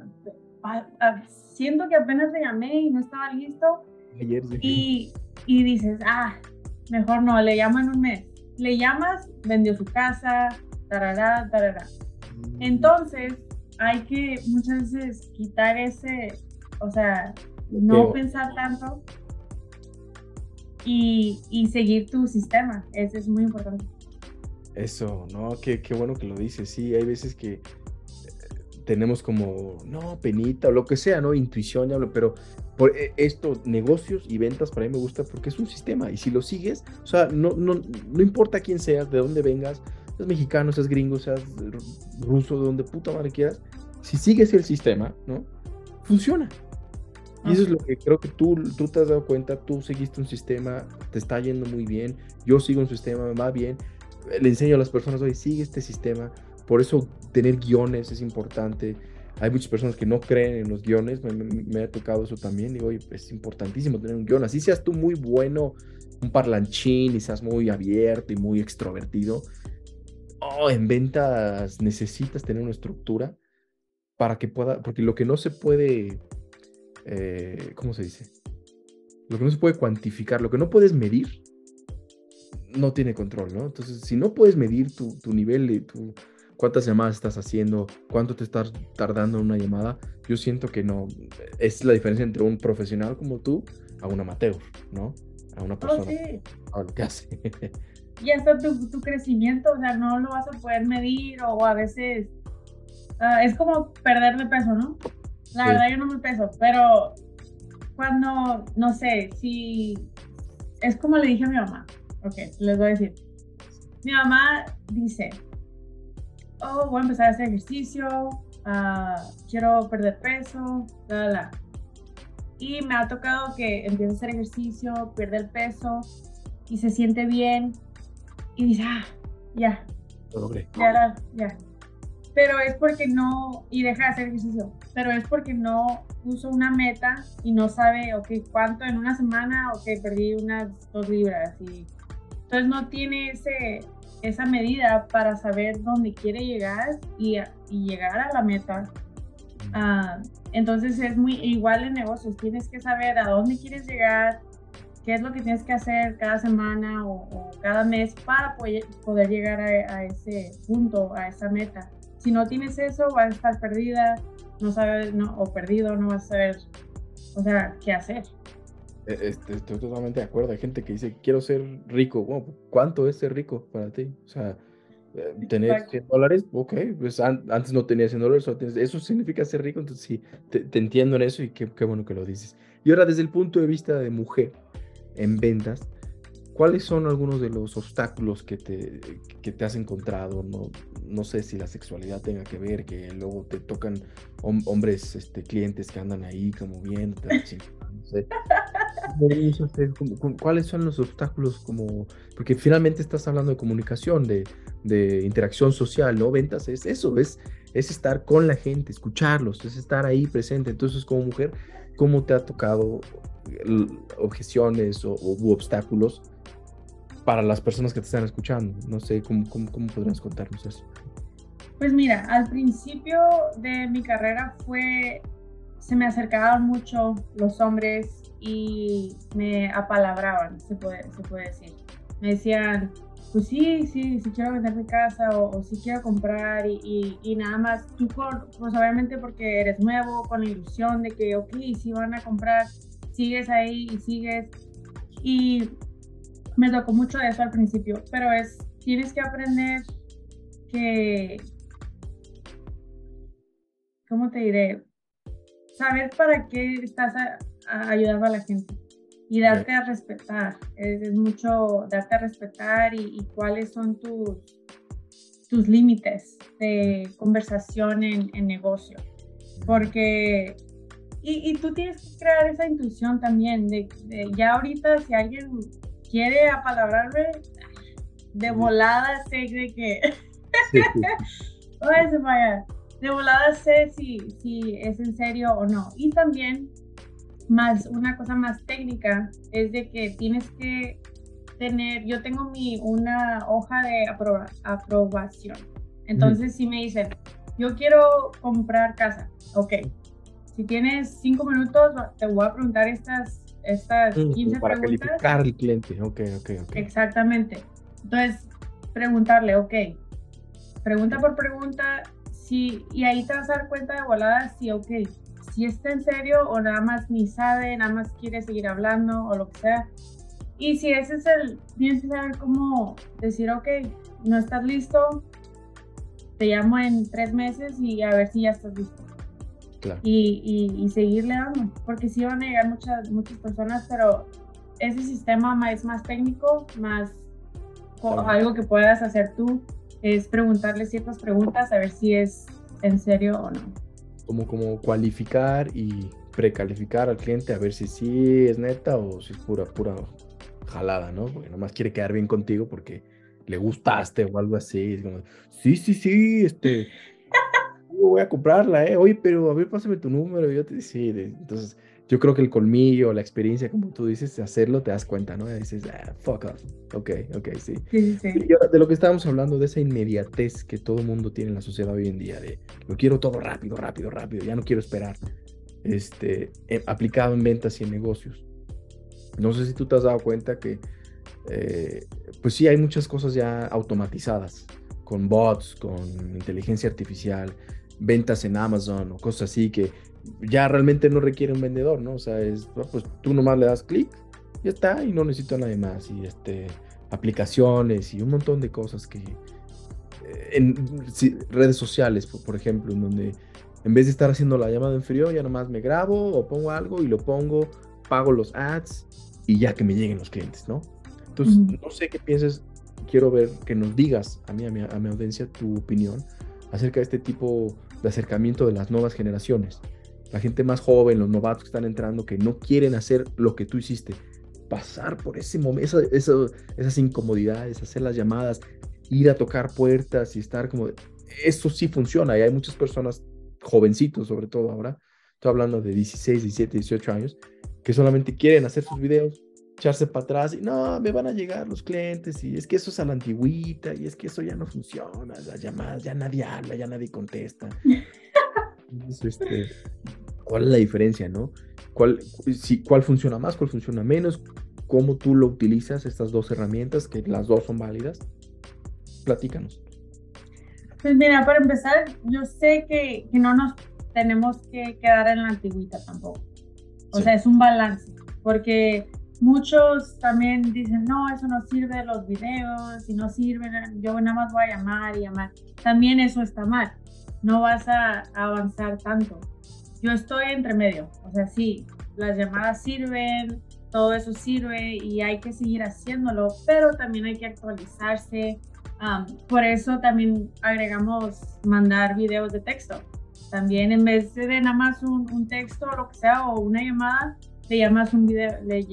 A- a- siento que apenas le llamé y no estaba listo. Ayer sí. Y, y dices, ah, mejor no, le llamo en un mes. Le llamas, vendió su casa, tarará, tarará. Entonces, hay que muchas veces quitar ese, o sea, no pensar tanto y, y seguir tu sistema. Eso es muy importante. Eso, ¿no? Qué, qué bueno que lo dices. Sí, hay veces que tenemos como, no, penita o lo que sea, ¿no? Intuición, hablo, pero por eh, esto, negocios y ventas para mí me gusta porque es un sistema y si lo sigues, o sea, no, no, no importa quién seas, de dónde vengas, seas mexicano, seas gringo, seas ruso, de donde puta madre quieras, si sigues el sistema, ¿no? Funciona. Y eso es lo que creo que tú, tú te has dado cuenta, tú seguiste un sistema, te está yendo muy bien, yo sigo un sistema, me va bien, le enseño a las personas, oye, sigue este sistema, por eso tener guiones es importante. Hay muchas personas que no creen en los guiones, me, ha tocado eso también, digo, oye, es importantísimo tener un guion, así seas tú muy bueno, un parlanchín y seas muy abierto y muy extrovertido. Oh, en ventas necesitas tener una estructura para que pueda, porque lo que no se puede, eh, ¿cómo se dice? Lo que no se puede cuantificar, lo que no puedes medir, no tiene control, ¿no? Entonces, si no puedes medir tu, tu nivel de tu, cuántas llamadas estás haciendo, cuánto te estás tardando en una llamada, yo siento que no, es la diferencia entre un profesional como tú a un amateur, ¿no? A una Oh, persona sí. que sabe lo que hace. Y hasta tu, tu crecimiento, o sea, no lo vas a poder medir o a veces ah, es como perder de peso, ¿no? La Sí. verdad yo no me peso, pero cuando, no sé, si es como le dije a mi mamá, ok, les voy a decir. Mi mamá dice, oh, voy a empezar a hacer ejercicio, ah, quiero perder peso, la, la, la. Y me ha tocado que empiece a hacer ejercicio, pierde el peso y se siente bien y dice, ah, ya, Lo logré. ya, ya. Pero es porque no, y deja de hacer ejercicio, pero es porque no puso una meta y no sabe, ok, cuánto en una semana, ok, perdí unas dos libras. Y, entonces no tiene ese, esa medida para saber dónde quiere llegar y, y llegar a la meta. Ah, entonces es muy igual en negocios, tienes que saber a dónde quieres llegar, qué es lo que tienes que hacer cada semana o, o cada mes para poder, poder llegar a, a ese punto, a esa meta. Si no tienes eso, vas a estar perdida, no sabes, no, o perdido, no vas a saber, o sea, qué hacer. Eh, este, estoy totalmente de acuerdo. Hay gente que dice, quiero ser rico. Bueno, ¿cuánto es ser rico para ti? O sea, eh, tener Exacto. 100 dólares, ok, pues an- antes no tenía 100 dólares, eso significa ser rico, entonces sí, te, te entiendo en eso y qué, qué bueno que lo dices. Y ahora, desde el punto de vista de mujer en ventas, ¿cuáles son algunos de los obstáculos que te, que te has encontrado? No, no sé si la sexualidad tenga que ver, que luego te tocan hom- hombres, este, clientes que andan ahí como bien, no sé. ¿Cómo vamos a hacer? ¿Cómo- cómo- ¿Cuáles son los obstáculos como, porque finalmente estás hablando de comunicación, de, de interacción social, ¿no? Ventas es eso, es, es estar con la gente, escucharlos, es estar ahí presente. Entonces, como mujer, ¿cómo te ha tocado l- objeciones o u obstáculos para las personas que te están escuchando? No sé, ¿cómo, cómo, cómo podrías contarnos eso? Pues mira, al principio de mi carrera fue, se me acercaban mucho los hombres y me apalabraban, se puede, se puede decir. Me decían, pues sí, sí, sí quiero vender mi casa o, sí quiero comprar y, y- nada más. Tú, por, pues obviamente porque eres nuevo, con la ilusión de que, ok, sí van a comprar, sigues ahí y sigues. Y me tocó mucho eso al principio, pero es, tienes que aprender que, ¿cómo te diré? Saber para qué estás a- a- ayudando a la gente y darte a respetar. Es, es mucho darte a respetar y, y cuáles son tus, tus límites de conversación en, en negocio. porque y, y, tú tienes que crear esa intuición también de, de, ya ahorita si alguien quiere apalabrarme de volada sé de que sí, sí. vaya de volada sé si, si es en serio o no y también más una cosa más técnica es de que tienes que tener, yo tengo mi, una hoja de aprobación. Entonces, si me dicen, yo quiero comprar casa, ok. Si tienes cinco minutos, te voy a preguntar estas, estas 15 para preguntas. calificar al cliente, ok, ok, ok. Exactamente. Entonces, preguntarle, ok. Pregunta por pregunta, si, y ahí te vas a dar cuenta de volada si, ok, si está en serio o nada más ni sabe, nada más quiere seguir hablando o lo que sea. Y si ese es el, tienes que saber cómo decir, ok, no estás listo, te llamo en tres meses y a ver si ya estás listo. Claro. Y, y, y, seguirle dando, porque sí van a llegar muchas, muchas personas, pero ese sistema es más técnico, más algo que puedas hacer tú, es preguntarle ciertas preguntas a ver si es en serio o no como, como cualificar y precalificar al cliente a ver si sí es neta o si es pura, pura jalada, ¿no? Porque nomás quiere quedar bien contigo porque le gustaste o algo así. Es como, sí, sí, sí, este, voy a comprarla, ¿eh? Oye, pero a ver, pásame tu número. Y yo te sí, entonces yo creo que el colmillo, la experiencia, como tú dices, de hacerlo, te das cuenta, ¿no? Y dices, ah, fuck off. Ok, ok, sí. sí, sí. Y ahora, de lo que estábamos hablando, de esa inmediatez que todo el mundo tiene en la sociedad hoy en día, de lo quiero todo rápido, rápido, rápido, ya no quiero esperar. Este, eh, aplicado en ventas y en negocios. No sé si tú te has dado cuenta que, eh, pues sí, hay muchas cosas ya automatizadas, con bots, con inteligencia artificial, ventas en Amazon o cosas así que ya realmente no requiere un vendedor, ¿no? O sea, es, pues tú nomás le das clic, ya está, y no necesito a nadie más. Y este, aplicaciones y un montón de cosas que. Eh, en sí, redes sociales, por, por, ejemplo, en donde en vez de estar haciendo la llamada en frío, ya nomás me grabo o pongo algo y lo pongo, pago los ads y ya que me lleguen los clientes, ¿no? Entonces, no sé qué pienses, quiero ver que nos digas a mí, a mi, a mi audiencia, tu opinión acerca de este tipo de acercamiento de las nuevas generaciones la gente más joven, los novatos que están entrando, que no quieren hacer lo que tú hiciste, pasar por ese momento, esa, esa, esas incomodidades, hacer las llamadas, ir a tocar puertas y estar como, eso sí funciona y hay muchas personas, jovencitos sobre todo ahora, estoy hablando de 16, 17, 18 años, que solamente quieren hacer sus videos, echarse para atrás y no, me van a llegar los clientes y es que eso es a la antigüita y es que eso ya no funciona, las llamadas, ya nadie habla, ya nadie contesta. Entonces, este, ¿cuál es la diferencia, no? ¿Cuál, si, ¿Cuál funciona más, cuál funciona menos? ¿Cómo tú lo utilizas, estas dos herramientas, que las dos son válidas? Platícanos. Pues mira, para empezar, yo sé que, que no nos tenemos que quedar en la antigüita tampoco. O sí. sea, es un balance, porque muchos también dicen, no, eso no sirve los videos, y no sirve, yo nada más voy a llamar y llamar. También eso está mal no vas a avanzar tanto. Yo estoy entre medio, o sea, sí, las llamadas sirven, todo eso sirve y hay que seguir haciéndolo, pero también hay que actualizarse. Um, por eso también agregamos mandar videos de texto. También en vez de nada más un, un texto o lo que sea o una llamada, le llamas un video, le,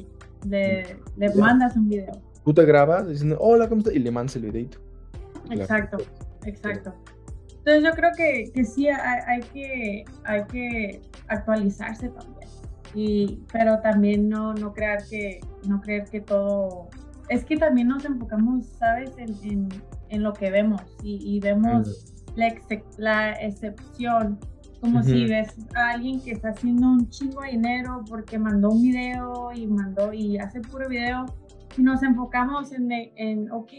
le, le mandas un video. Tú te grabas diciendo, hola, ¿cómo estás? Y le mandas el videito. Exacto, exacto. Entonces yo creo que, que sí hay, hay, que, hay que actualizarse también. Y, pero también no, no, creer que, no creer que todo... Es que también nos enfocamos, ¿sabes?, en, en, en lo que vemos y, y vemos la, ex, la, excepción. Como uh -huh. si ves a alguien que está haciendo un chingo de dinero porque mandó un video y mandó y hace puro video y nos enfocamos en, en ok,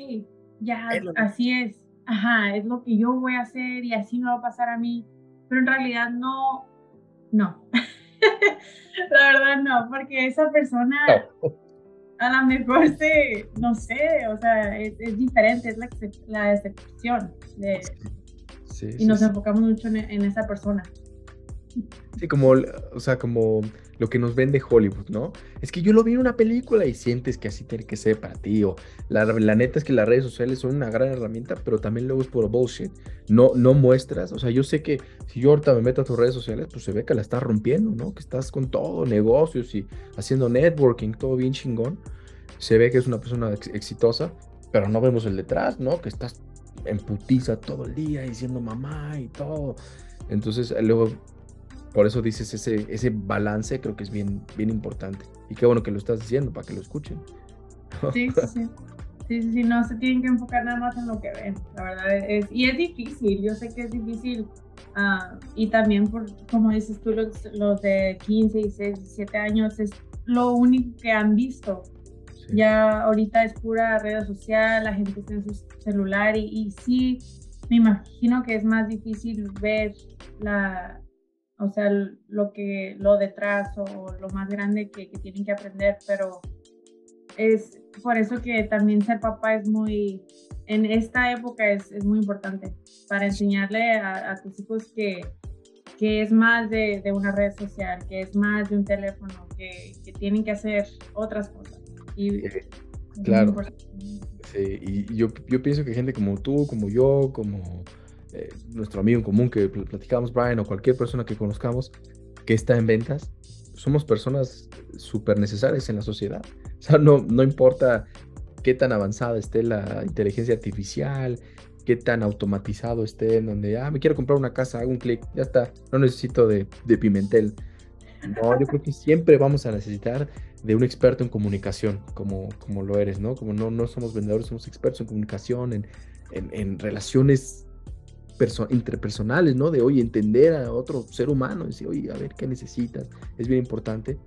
ya, así es ajá, es lo que yo voy a hacer y así me va a pasar a mí, pero en realidad no, no. la verdad no, porque esa persona a lo mejor se, no sé, o sea, es, es diferente, es la, la excepción. De, sí, y sí, nos sí. enfocamos mucho en, en, esa persona. Sí, como, o sea, como lo que nos vende Hollywood, ¿no? Es que yo lo vi en una película y sientes que así tiene que ser para ti. O la, neta es que las redes sociales son una gran herramienta, pero también luego es puro bullshit. No, no muestras, o sea, yo sé que si yo ahorita me meto a tus redes sociales, pues se ve que la estás rompiendo, ¿no? Que estás con todo, negocios y haciendo networking, todo bien chingón. Se ve que es una persona exitosa, pero no vemos el detrás, ¿no? Que estás en putiza todo el día diciendo mamá y todo. Entonces, luego por eso dices ese, ese balance, creo que es bien, bien importante. Y qué bueno que lo estás diciendo para que lo escuchen. Sí, sí, sí. Sí, sí, no se tienen que enfocar nada más en lo que ven, la verdad. Es, y es difícil, yo sé que es difícil. Ah, y también, por, como dices tú, los, los, de 15, 16, 17 años, es lo único que han visto. Ya ahorita es pura red social, la gente está en su celular y, y sí, me imagino que es más difícil ver la, o sea, lo que, lo detrás o lo más grande que, tienen que aprender, pero es por eso que también ser papá es muy, en esta época es, es muy importante para enseñarle a, tus hijos que, que es más de, de, una red social, que es más de un teléfono, que, que tienen que hacer otras cosas. Y, claro. Sí, y yo, yo pienso que gente como tú, como yo, como eh, nuestro amigo en común que platicamos, Brian, o cualquier persona que conozcamos que está en ventas, somos personas súper necesarias en la sociedad. O sea, no, no importa qué tan avanzada esté la inteligencia artificial, qué tan automatizado esté, en donde, ah, me quiero comprar una casa, hago un clic, ya está, no necesito de, de, Pimentel. No, yo creo que siempre vamos a necesitar de un experto en comunicación, como, como lo eres, ¿no? Como no, no somos vendedores, somos expertos en comunicación, en, en, en relaciones interpersonales, ¿no? De, hoy entender a otro ser humano, decir, oye, a ver, ¿qué necesitas? Es bien importante.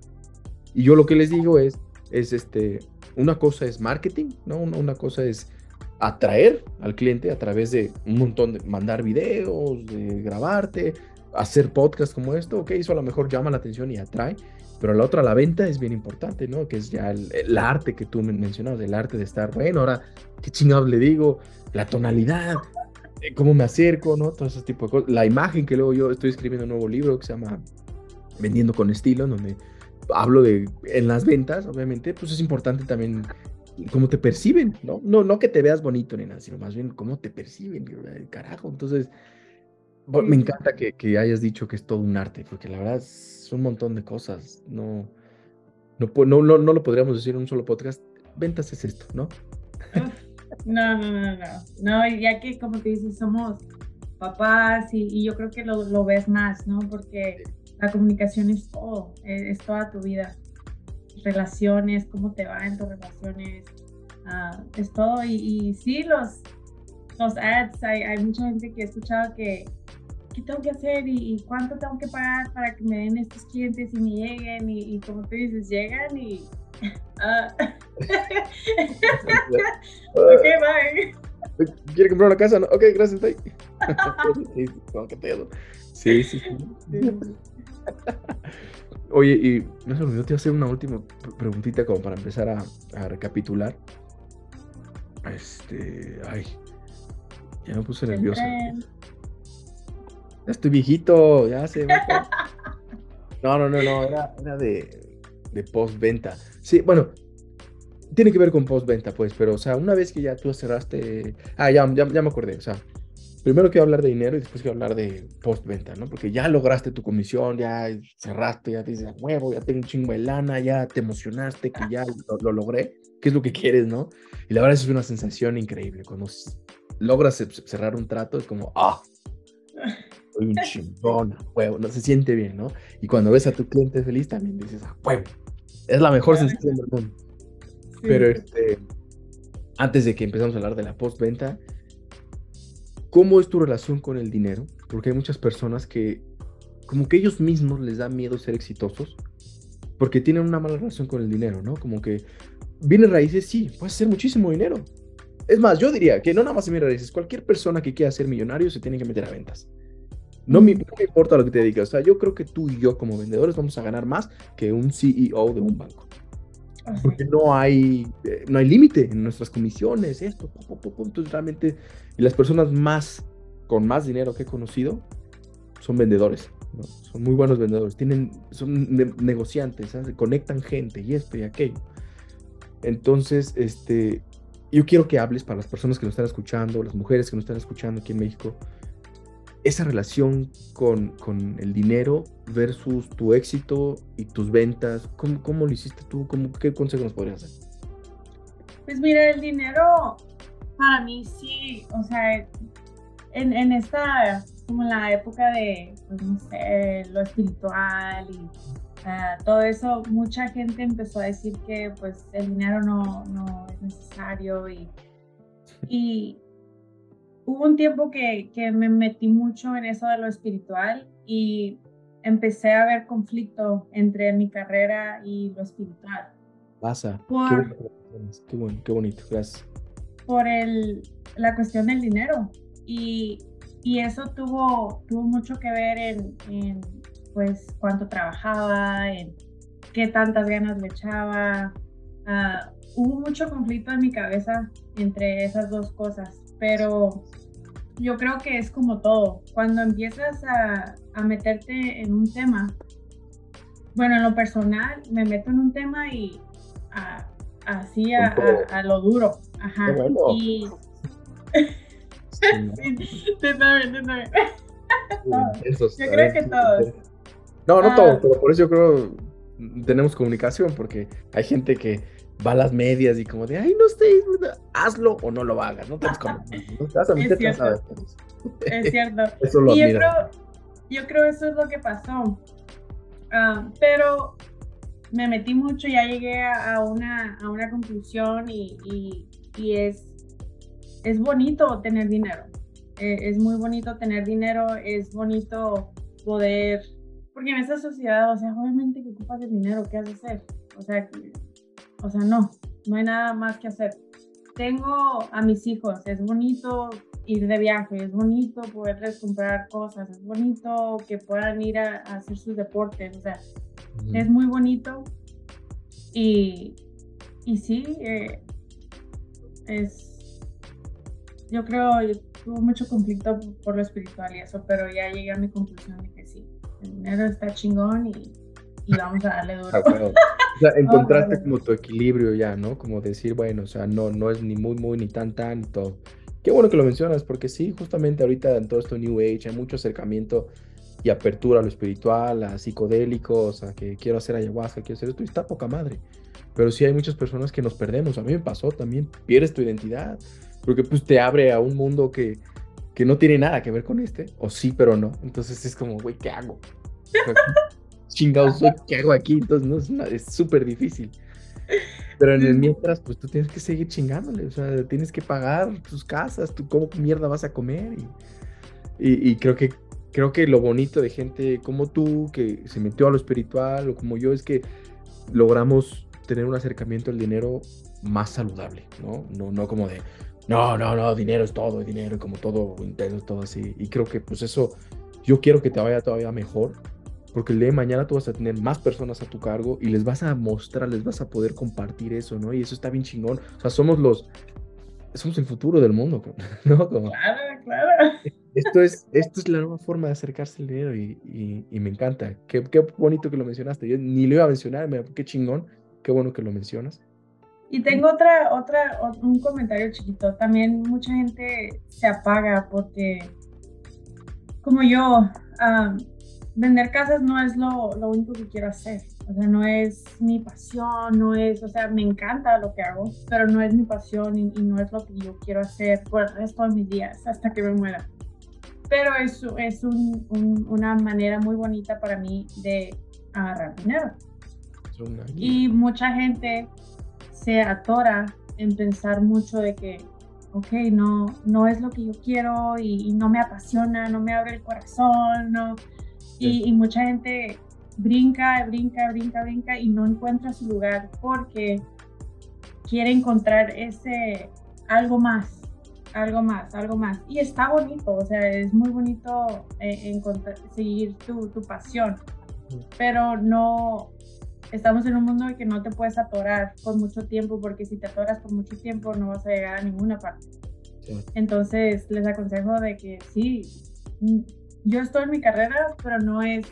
Y yo lo que les digo es, es este, una cosa es marketing, ¿no? Una, cosa es atraer al cliente a través de un montón de mandar videos, de grabarte, hacer podcast como esto, ok, eso a lo mejor llama la atención y atrae, pero la otra, la venta es bien importante, ¿no? Que es ya el, arte que tú mencionabas, el arte de estar, bueno, ahora, ¿qué chingados le digo? La tonalidad, cómo me acerco, ¿no? Todo ese tipo de cosas. La imagen que luego yo estoy escribiendo un nuevo libro que se llama Vendiendo con estilo, en donde hablo de en las ventas, obviamente, pues es importante también cómo te perciben, ¿no? No, no que te veas bonito ni nada, sino más bien cómo te perciben, carajo. Entonces, me encanta que, que, hayas dicho que es todo un arte, porque la verdad es un montón de cosas. No, no, no, no, no lo podríamos decir en un solo podcast. Ventas es esto, ¿no? No, no, no, no. No, ya que como te dices, somos papás y, yo creo que lo, lo, ves más, ¿no? Porque la comunicación es todo, es, toda tu vida. Relaciones, cómo te va en tus relaciones, uh, es todo. Y, y, sí, los, los ads, hay, hay mucha gente que ha escuchado que, ¿qué tengo que hacer y, y, cuánto tengo que pagar para que me den estos clientes y me lleguen? Y, y como tú dices, llegan y Ah. Ok, bye. ¿Quiere comprar una casa? Ok, gracias, bye. sí, sí, sí. Oye, y no se olvidó, te hacer una última preguntita como para empezar a, a, recapitular. Este, ay, ya me puse nervioso. Ya estoy viejito, ya se No, no, no, no, era, era de, de postventa. Sí, bueno, tiene que ver con postventa, pues, pero, o sea, una vez que ya tú cerraste. Ah, ya, ya, me acordé, o sea, primero quiero hablar de dinero y después quiero hablar de postventa, ¿no? Porque ya lograste tu comisión, ya cerraste, ya dices, huevo, ya tengo un chingo de lana, ya te emocionaste que ya lo, logré, ¿Qué es lo que quieres, ¿no? Y la verdad es una sensación increíble. Cuando logras cerrar un trato, es como, ah, soy un chingón, huevo, no se siente bien, ¿no? Y cuando ves a tu cliente feliz, también dices, ah, huevo, es la mejor sensación del mundo. Pero este, antes de que empezamos a hablar de la postventa, ¿cómo es tu relación con el dinero? Porque hay muchas personas que, como que ellos mismos les da miedo ser exitosos, porque tienen una mala relación con el dinero, ¿no? Como que viene raíces, sí, puedes hacer muchísimo dinero. Es más, yo diría que no nada más en raíces, cualquier persona que quiera ser millonario se tiene que meter a ventas. No me, importa lo que te dedicas. O sea, yo creo que tú y yo como vendedores vamos a ganar más que un CEO de un banco. Porque no hay, eh, no hay límite en nuestras comisiones, esto, entonces realmente, las personas más, con más dinero que he conocido, son vendedores. Son muy buenos vendedores, tienen, son ne- negociantes, ¿sabes? conectan gente y esto y aquello. Entonces, este, yo quiero que hables para las personas que nos están escuchando, las mujeres que nos están escuchando aquí en México, esa relación con, con el dinero versus tu éxito y tus ventas. ¿Cómo, cómo lo hiciste tú? ¿Cómo, ¿Qué consejo nos podrías dar? Pues mira, el dinero para mí sí, o sea, en, en esta, como en la época de, pues no sé, lo espiritual y ah, todo eso, mucha gente empezó a decir que pues el dinero no, no es necesario y, y hubo un tiempo que, que me metí mucho en eso de lo espiritual y empecé a ver conflicto entre mi carrera y lo espiritual. Pasa. Qué, Por- qué, bueno, qué bonito, gracias. por el, la cuestión del dinero. Y, y eso tuvo, tuvo mucho que ver en, en, pues, cuánto trabajaba, en qué tantas ganas le echaba. Ah, hubo mucho conflicto en mi cabeza entre esas dos cosas, pero yo creo que es como todo. Cuando empiezas a, a meterte en un tema, bueno, en lo personal, me meto en un tema y ah, así a, a- a lo duro. Ajá. Bueno. Y Sí, tú también, tú también. Esos, Yo a creo que ¿tú- todos. No, no Ah. todos, pero por eso yo creo tenemos comunicación, porque hay gente que va a las medias y como de, ay, no sé, hazlo o no lo hagas, no te vas a no te vas a meter, cierto. Es cierto. Eso lo y yo creo, yo creo eso es lo que pasó. Ah, pero me metí mucho, ya llegué a, una, a una conclusión y, y- y es, es bonito tener dinero. Eh, es muy bonito tener dinero, es bonito poder, porque en esta sociedad, o sea, obviamente que ocupas el dinero, ¿qué has de hacer? O sea, o sea, no, no hay nada más que hacer. Tengo a mis hijos, es bonito ir de viaje, es bonito poderles comprar cosas, es bonito que puedan ir a, a hacer sus deportes, o sea, es muy bonito y, y sí, eh, es, yo creo, yo tuve mucho conflicto por lo espiritual y eso, pero ya llegué a mi conclusión de que sí, el dinero está chingón y, y vamos a darle duro. O sea, encontraste bueno. como tu equilibrio ya, ¿no? Como decir, bueno, o sea, no, no es ni muy, muy, ni tan, tan, y todo. Qué bueno que lo mencionas, porque sí, justamente ahorita en todo esto New Age hay mucho acercamiento y apertura a lo espiritual, a psicodélicos, a que quiero hacer ayahuasca, quiero hacer esto, y está poca madre. Pero sí hay muchas personas que nos perdemos. A mí me pasó también, pierdes tu identidad, porque pues te abre a un mundo que, que no tiene nada que ver con este, o sí, pero no. Entonces es como, güey, ¿qué hago? Chingados, soy, ¿qué hago aquí? Entonces no, es una- es súper difícil. Pero en el mientras, pues tú tienes que seguir chingándole, o sea, tienes que pagar tus casas, tú cómo mierda vas a comer. Y, y, y creo que creo que lo bonito de gente como tú, que se metió a lo espiritual, o como yo, es que logramos tener un acercamiento al dinero más saludable, ¿no? No, no como de, no, no, no, dinero es todo, dinero, como todo intenso, todo así. Y creo que pues eso, yo quiero que te vaya todavía mejor, porque el día de mañana tú vas a tener más personas a tu cargo y les vas a mostrar, les vas a poder compartir eso, ¿no? Y eso está bien chingón. O sea, somos los, somos el futuro del mundo, ¿no? Como, Claro, claro. esto es, esto es la nueva forma de acercarse al dinero y, y- y me encanta. Qué, qué bonito que lo mencionaste. Yo ni lo iba a mencionar, qué chingón, qué bueno que lo mencionas. Y tengo otra, otra, ot- un comentario chiquito. También mucha gente se apaga porque, como yo, am, vender casas no es lo, lo único que quiero hacer. O sea, no es mi pasión, no es, o sea, me encanta lo que hago, pero no es mi pasión y, y no es lo que yo quiero hacer por el resto de mis días hasta que me muera. Pero es, es un- un- una manera muy bonita para mí de agarrar dinero. Y mucha gente se atora en pensar mucho de que, ok, no, no es lo que yo quiero y, y no me apasiona, no me abre el corazón, no. Y, y mucha gente brinca, brinca, brinca, brinca y no encuentra su lugar porque quiere encontrar ese algo más, algo más, algo más. Y está bonito, o sea, es muy bonito eh, encontrar, seguir tu, tu pasión, pero no, estamos en un mundo en que no te puedes atorar por mucho tiempo, porque si te atoras por mucho tiempo no vas a llegar a ninguna parte. Sí. Entonces les aconsejo de que sí, yo estoy en mi carrera, pero no es,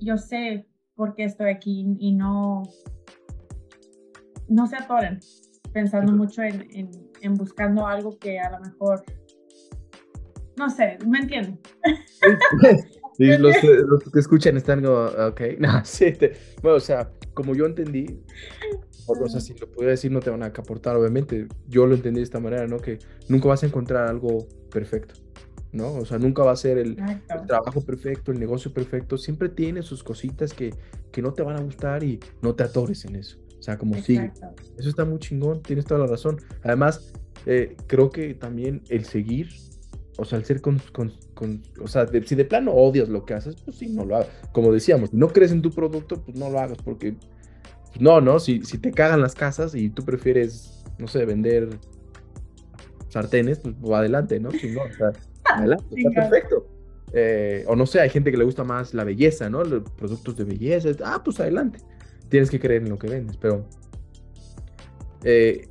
yo sé por qué estoy aquí y no, no se atoren pensando mucho en, en, en buscando algo que a lo mejor, no sé, ¿me entienden? Sí, los, los, que escuchan están como, ok, no, sí, te, bueno, o sea, como yo entendí, o sea, si lo pudiera decir no te van a aportar, obviamente, yo lo entendí de esta manera, ¿no? Que nunca vas a encontrar algo perfecto, ¿no? O sea, nunca va a ser el, el trabajo perfecto, el negocio perfecto, siempre tiene sus cositas que, que no te van a gustar y no te atores en eso. O sea, como sigue. Eso está muy chingón, tienes toda la razón. Además, eh, creo que también el seguir, o sea, el ser con, con, con o sea, de, si de plano odias lo que haces, pues sí, no lo hagas. Como decíamos, no crees en tu producto, pues no lo hagas, porque pues no, ¿no? Si, si te cagan las casas y tú prefieres, no sé, vender sartenes, pues, pues adelante, ¿no? Si no, o sea, adelante, está perfecto. Eh, o no sé, hay gente que le gusta más la belleza, ¿no? Los productos de belleza. Ah, pues adelante tienes que creer en lo que vendes, pero eh,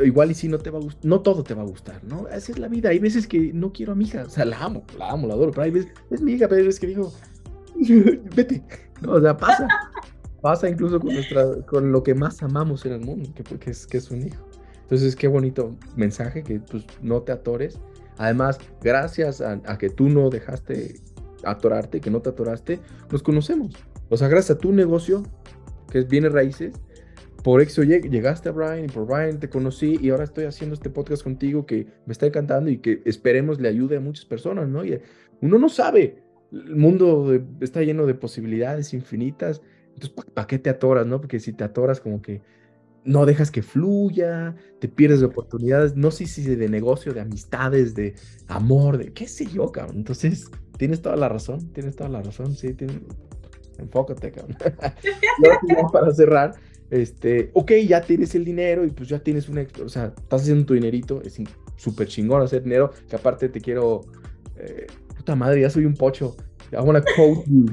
igual y si no te va a gustar, no todo te va a gustar, ¿no? Así es la vida. Hay veces que no quiero a mi hija, o sea, la amo, la amo, la adoro, pero hay veces, es mi hija, pero hay veces que digo, vete, no, o sea, pasa, pasa incluso con, nuestra, con lo que más amamos en el mundo, que, que, es, que es un hijo. Entonces, qué bonito mensaje, que pues no te atores. Además, gracias a, que tú no dejaste atorarte, que no te atoraste, nos conocemos. O sea, gracias a tu negocio, que es bienes raíces, por eso llegaste a Brian y por Brian te conocí y ahora estoy haciendo este podcast contigo que me está encantando y que esperemos le ayude a muchas personas, ¿no? Y uno no sabe, el mundo está lleno de posibilidades infinitas, entonces ¿para qué te atoras, no? Porque si te atoras como que no dejas que fluya, te pierdes de oportunidades, no sé si de negocio, de amistades, de amor, de qué sé yo, cabrón. Entonces, tienes toda la razón, tienes toda la razón, sí, tienes, enfócate, cabrón. para cerrar, este, ok, ya tienes el dinero y pues ya tienes un, o sea, estás haciendo tu dinerito, es súper chingón hacer dinero, que aparte te quiero, eh, puta madre, ya soy un pocho, I wanna quote you.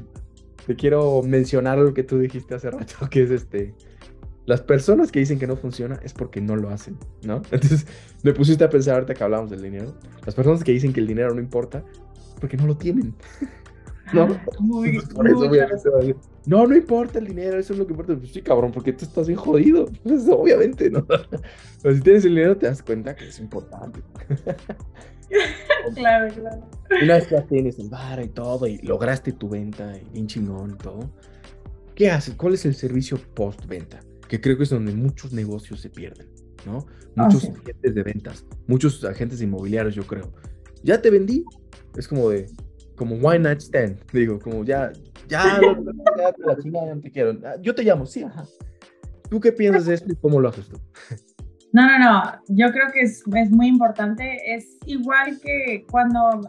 Te quiero mencionar lo que tú dijiste hace rato, que es este, las personas que dicen que no funciona es porque no lo hacen, ¿no? Entonces me pusiste a pensar ahorita que hablamos del dinero, las personas que dicen que el dinero no importa, porque no lo tienen. ¿no? Muy, no, no importa el dinero, eso es lo que importa. Pues sí, cabrón, porque tú estás bien jodido. Pues obviamente, ¿no? Pero si tienes el dinero, te das cuenta que es importante. claro, claro. Una vez que ya tienes el bar y todo, y lograste tu venta, y bien chingón y todo, ¿qué haces? ¿Cuál es el servicio post-venta? Que creo que es donde muchos negocios se pierden, ¿no? Ah, muchos agentes de ventas, muchos agentes inmobiliarios, yo creo. Ya te vendí, es como de, como why not stand, digo, como ya, ya, ya la chingada, no te quiero. Ah, yo te llamo, sí, ajá. ¿Tú qué piensas de esto y cómo lo haces tú? No, no, no, yo creo que es, es muy importante. Es igual que cuando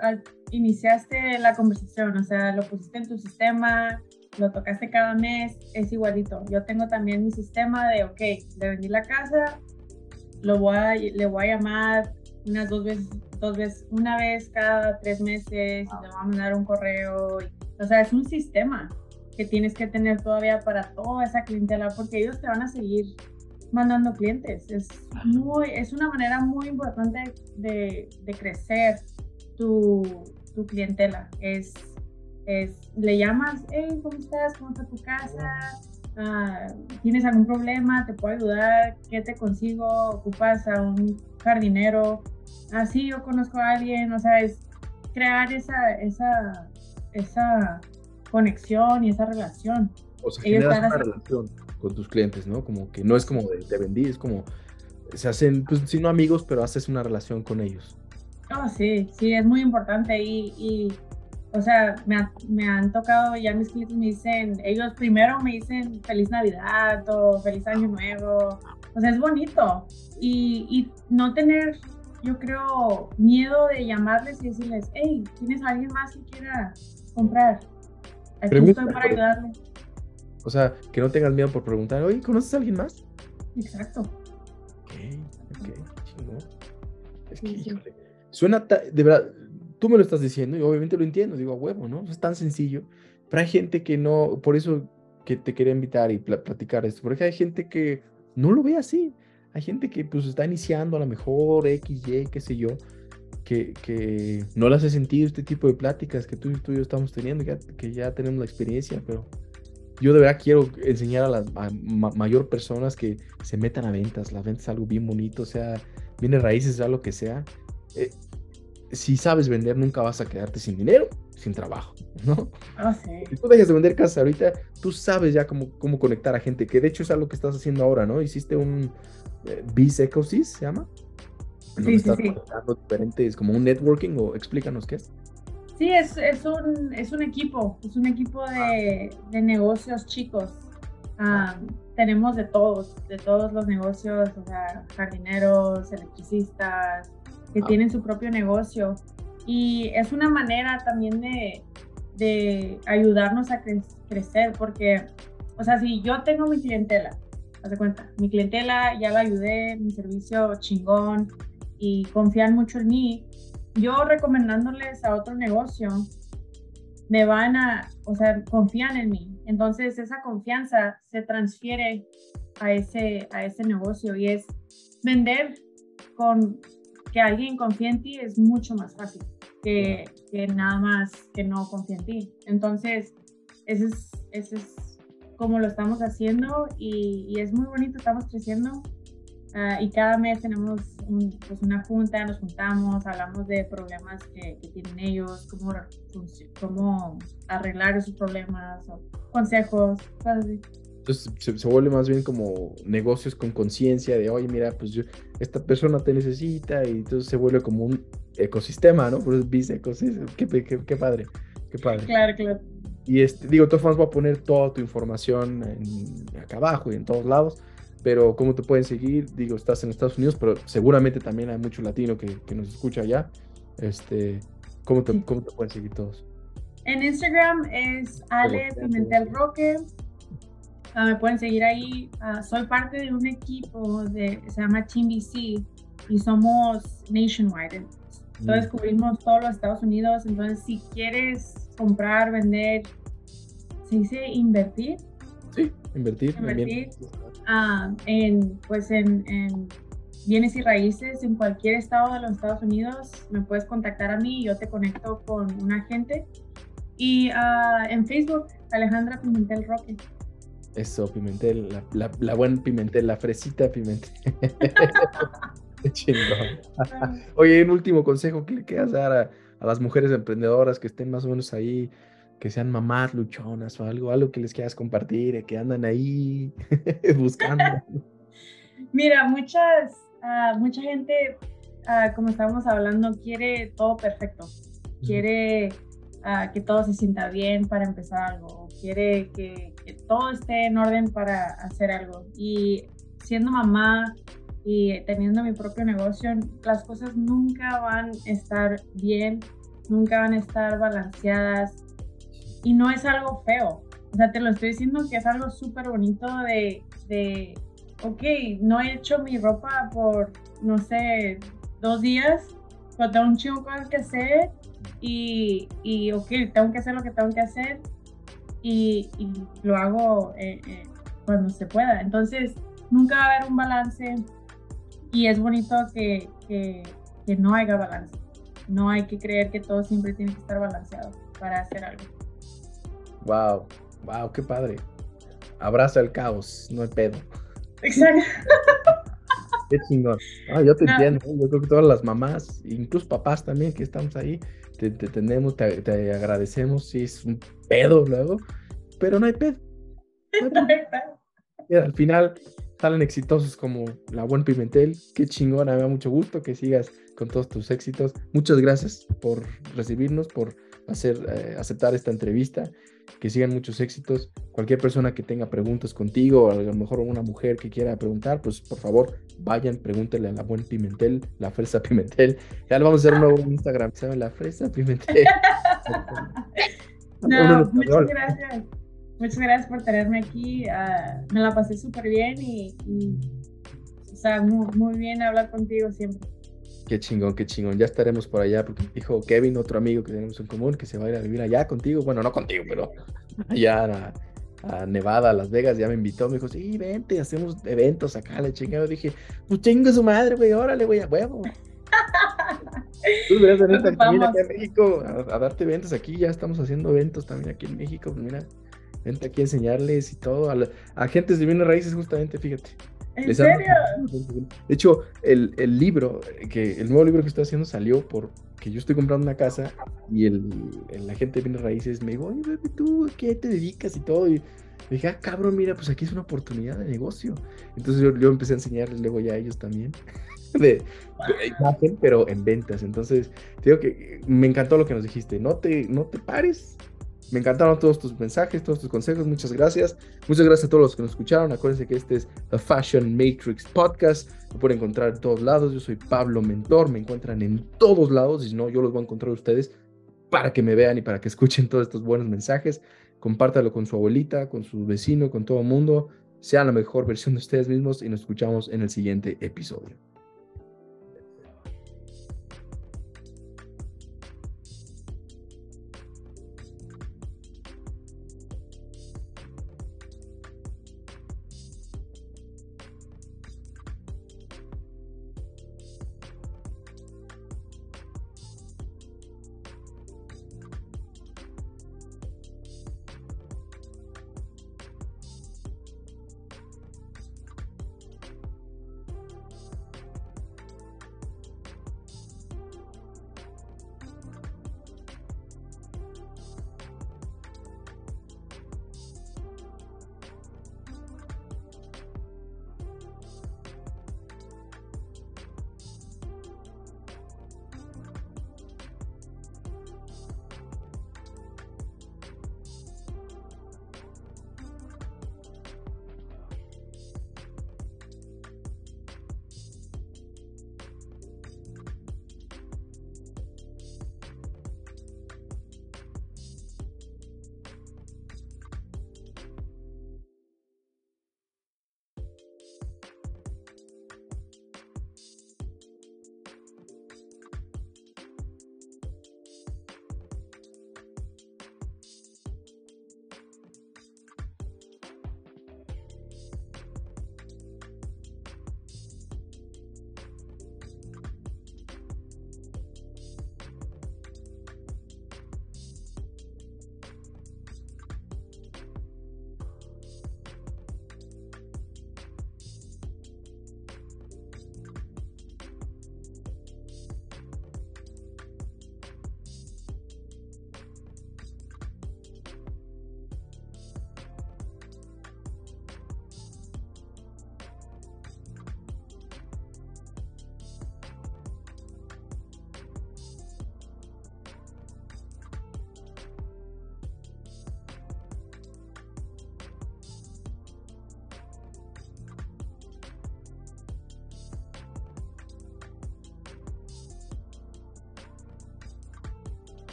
iniciaste la conversación, o sea, lo pusiste en tu sistema, lo tocaste cada mes, es igualito. Yo tengo también mi sistema de, ok, le vendí la casa, lo voy a, le voy a llamar unas dos veces dos veces, una vez cada tres meses, y te va a mandar un correo. o sea, es un sistema que tienes que tener todavía para toda esa clientela, porque ellos te van a seguir mandando clientes. Es, muy, es una manera muy importante de, de crecer tu, tu, clientela. Es, es, le llamas, hey, ¿cómo estás? ¿Cómo está tu casa? Ah, ¿Tienes algún problema? ¿Te puedo ayudar? ¿Qué te consigo? ¿Ocupas a un jardinero? así yo conozco a alguien, o sea, es crear esa, esa, esa conexión y esa relación. O sea, generas una relación con tus clientes, ¿no? Como que no es como de te vendí, es como se hacen, pues si no amigos, pero haces una relación con ellos. Oh, sí, sí, es muy importante y, y o sea, me, me, han tocado, ya mis clientes me dicen, ellos primero me dicen feliz Navidad o feliz Año Nuevo, o sea, es bonito y, y no tener yo creo, miedo de llamarles y decirles, hey, ¿tienes alguien más que quiera comprar? Aquí estoy para ayudarle. O sea, que no tengas miedo por preguntar, oye, ¿conoces a alguien más? Exacto. Ok, ok, chingón. Es que, híjole, suena, de verdad, tú me lo estás diciendo y obviamente lo entiendo, digo, a huevo, ¿no? Es tan sencillo, pero hay gente que no, por eso que te quería invitar y platicar esto, porque hay gente que no lo ve así. Hay gente que pues está iniciando a lo mejor X, Y, qué sé yo, que, que no las he sentido este tipo de pláticas que tú, tú y yo estamos teniendo, que, que ya tenemos la experiencia, pero yo de verdad quiero enseñar a las a mayor personas que se metan a ventas. La venta es algo bien bonito, o sea, viene raíces, sea lo que sea. Eh, si sabes vender, nunca vas a quedarte sin dinero, sin trabajo, ¿no? Ah, sí. Si tú dejas de vender casas ahorita, tú sabes ya cómo, cómo conectar a gente, que de hecho es algo que estás haciendo ahora, ¿no? Hiciste un eh, Biz Ecosys, ¿se llama? sí, sí, sí. diferentes, como un networking, o explícanos qué es. Sí, es, es, un, es un equipo, es un equipo de, de negocios chicos. tenemos de todos, de todos los negocios, o sea, jardineros, electricistas, que ah. tienen su propio negocio. Y es una manera también de, de ayudarnos a crecer, porque, o sea, si yo tengo mi clientela, haz de cuenta, mi clientela ya la ayudé, mi servicio chingón y confían mucho en mí, yo recomendándoles a otro negocio, me van a, o sea, confían en mí. Entonces esa confianza se transfiere a ese, a ese negocio y es vender con que alguien confíe en ti es mucho más fácil que, que nada más que no confíe en ti. Entonces, ese es, ese es como lo estamos haciendo y, y es muy bonito, estamos creciendo Ah, y cada mes tenemos pues una junta, nos juntamos, hablamos de problemas que, tienen ellos, cómo, cómo arreglar esos problemas, o consejos, cosas así. Entonces se, vuelve más bien como negocios con conciencia de, oye, mira, pues yo, esta persona te necesita y entonces se vuelve como un ecosistema, ¿no? Por eso es ecosistema. Qué, qué, qué, padre, qué padre. Claro, claro. Y este, digo, formas voy a poner toda tu información en, acá abajo y en todos lados pero ¿cómo te pueden seguir? Digo, estás en Estados Unidos, pero seguramente también hay mucho latino que, que nos escucha allá. Este, ¿cómo, te, ¿Cómo te pueden seguir todos? En Instagram es Ale Pimentel Roque. Ah, me pueden seguir ahí. Ah, soy parte de un equipo de, se llama Team BC y somos nationwide. Entonces mm. cubrimos todos los Estados Unidos. Entonces, si quieres comprar, vender, ¿se dice invertir? Sí, invertir. Invertir. Ah, en, pues en, bienes y raíces en cualquier estado de los Estados Unidos, me puedes contactar a mí y yo te conecto con un agente. Y uh, en Facebook, Alejandra Pimentel Roque. Eso, Pimentel, la, la, buena Pimentel, la fresita Pimentel. Qué chingón. Oye, un último consejo que le quieras dar a, a, las mujeres emprendedoras que estén más o menos ahí que sean mamás luchonas o algo, algo que les quieras compartir, eh, que andan ahí buscando. Mira, muchas, ah, mucha gente, uh, como estábamos hablando, quiere todo perfecto. Quiere uh, que todo se sienta bien para empezar algo. Quiere que, todo esté en orden para hacer algo. Y siendo mamá y teniendo mi propio negocio, las cosas nunca van a estar bien, nunca van a estar balanceadas y no es algo feo. O sea, te lo estoy diciendo que es algo súper bonito de, de, ok, no he hecho mi ropa por, no sé, dos días, pero tengo un chingo cosas que hacer y, y, ok, tengo que hacer lo que tengo que hacer y, y lo hago eh, eh, cuando se pueda. Entonces, nunca va a haber un balance y es bonito que, que, que no haya balance. No hay que creer que todo siempre tiene que estar balanceado para hacer algo. Wow, wow, qué padre. Abraza el caos, no hay pedo. Exacto. Qué chingón. Ah, yo te entiendo. Yo creo que todas las mamás, incluso papás también que estamos ahí, te, tenemos, te, agradecemos. Sí, es un pedo luego, pero no hay pedo. al final salen exitosos como la buen Pimentel. Qué chingón, me da mucho gusto que sigas con todos tus éxitos. Muchas gracias por recibirnos, por hacer, eh, aceptar esta entrevista que sigan muchos éxitos. Cualquier persona que tenga preguntas contigo, o a lo mejor una mujer que quiera preguntar, pues por favor vayan, pregúntenle a la buen Pimentel, la fresa Pimentel. Ya le vamos a hacer un nuevo Instagram, ¿sabe? La fresa Pimentel. no, muchas gracias. Muchas gracias por tenerme aquí. Ah, me la pasé súper bien y, o sea, muy, muy bien hablar contigo siempre. Qué chingón, qué chingón. Ya estaremos por allá, porque dijo Kevin, otro amigo que tenemos en común, que se va a ir a vivir allá contigo. Bueno, no contigo, pero allá a, Nevada, a Las Vegas, ya me invitó. Me dijo, sí, vente, hacemos eventos acá, le chingado. Dije, pues chingo su madre, güey, órale, güey, a huevo. Tú deberías venir también aquí a México a, a, darte eventos aquí, ya estamos haciendo eventos también aquí en México, pues mira, vente aquí a enseñarles y todo, a, la, a agentes de bienes raíces justamente, fíjate. ¿En serio? De hecho, el, el, libro, que el nuevo libro que estoy haciendo salió por que yo estoy comprando una casa y el, el agente de bienes raíces me dijo, oye, bebé, ¿tú qué te dedicas y todo? Y dije, ah, cabrón, mira, pues aquí es una oportunidad de negocio. Entonces yo, yo empecé a enseñarles luego ya a ellos también de, de, imagen, pero en ventas. Entonces, te digo que me encantó lo que nos dijiste. No te, no te pares, me encantaron todos tus mensajes, todos tus consejos. Muchas gracias. Muchas gracias a todos los que nos escucharon. Acuérdense que este es The Fashion Matrix Podcast. Lo pueden encontrar en todos lados. Yo soy Pablo Mentor. Me encuentran en todos lados. Y si no, yo los voy a encontrar a ustedes para que me vean y para que escuchen todos estos buenos mensajes. Compártalo con su abuelita, con su vecino, con todo el mundo. Sean la mejor versión de ustedes mismos y nos escuchamos en el siguiente episodio.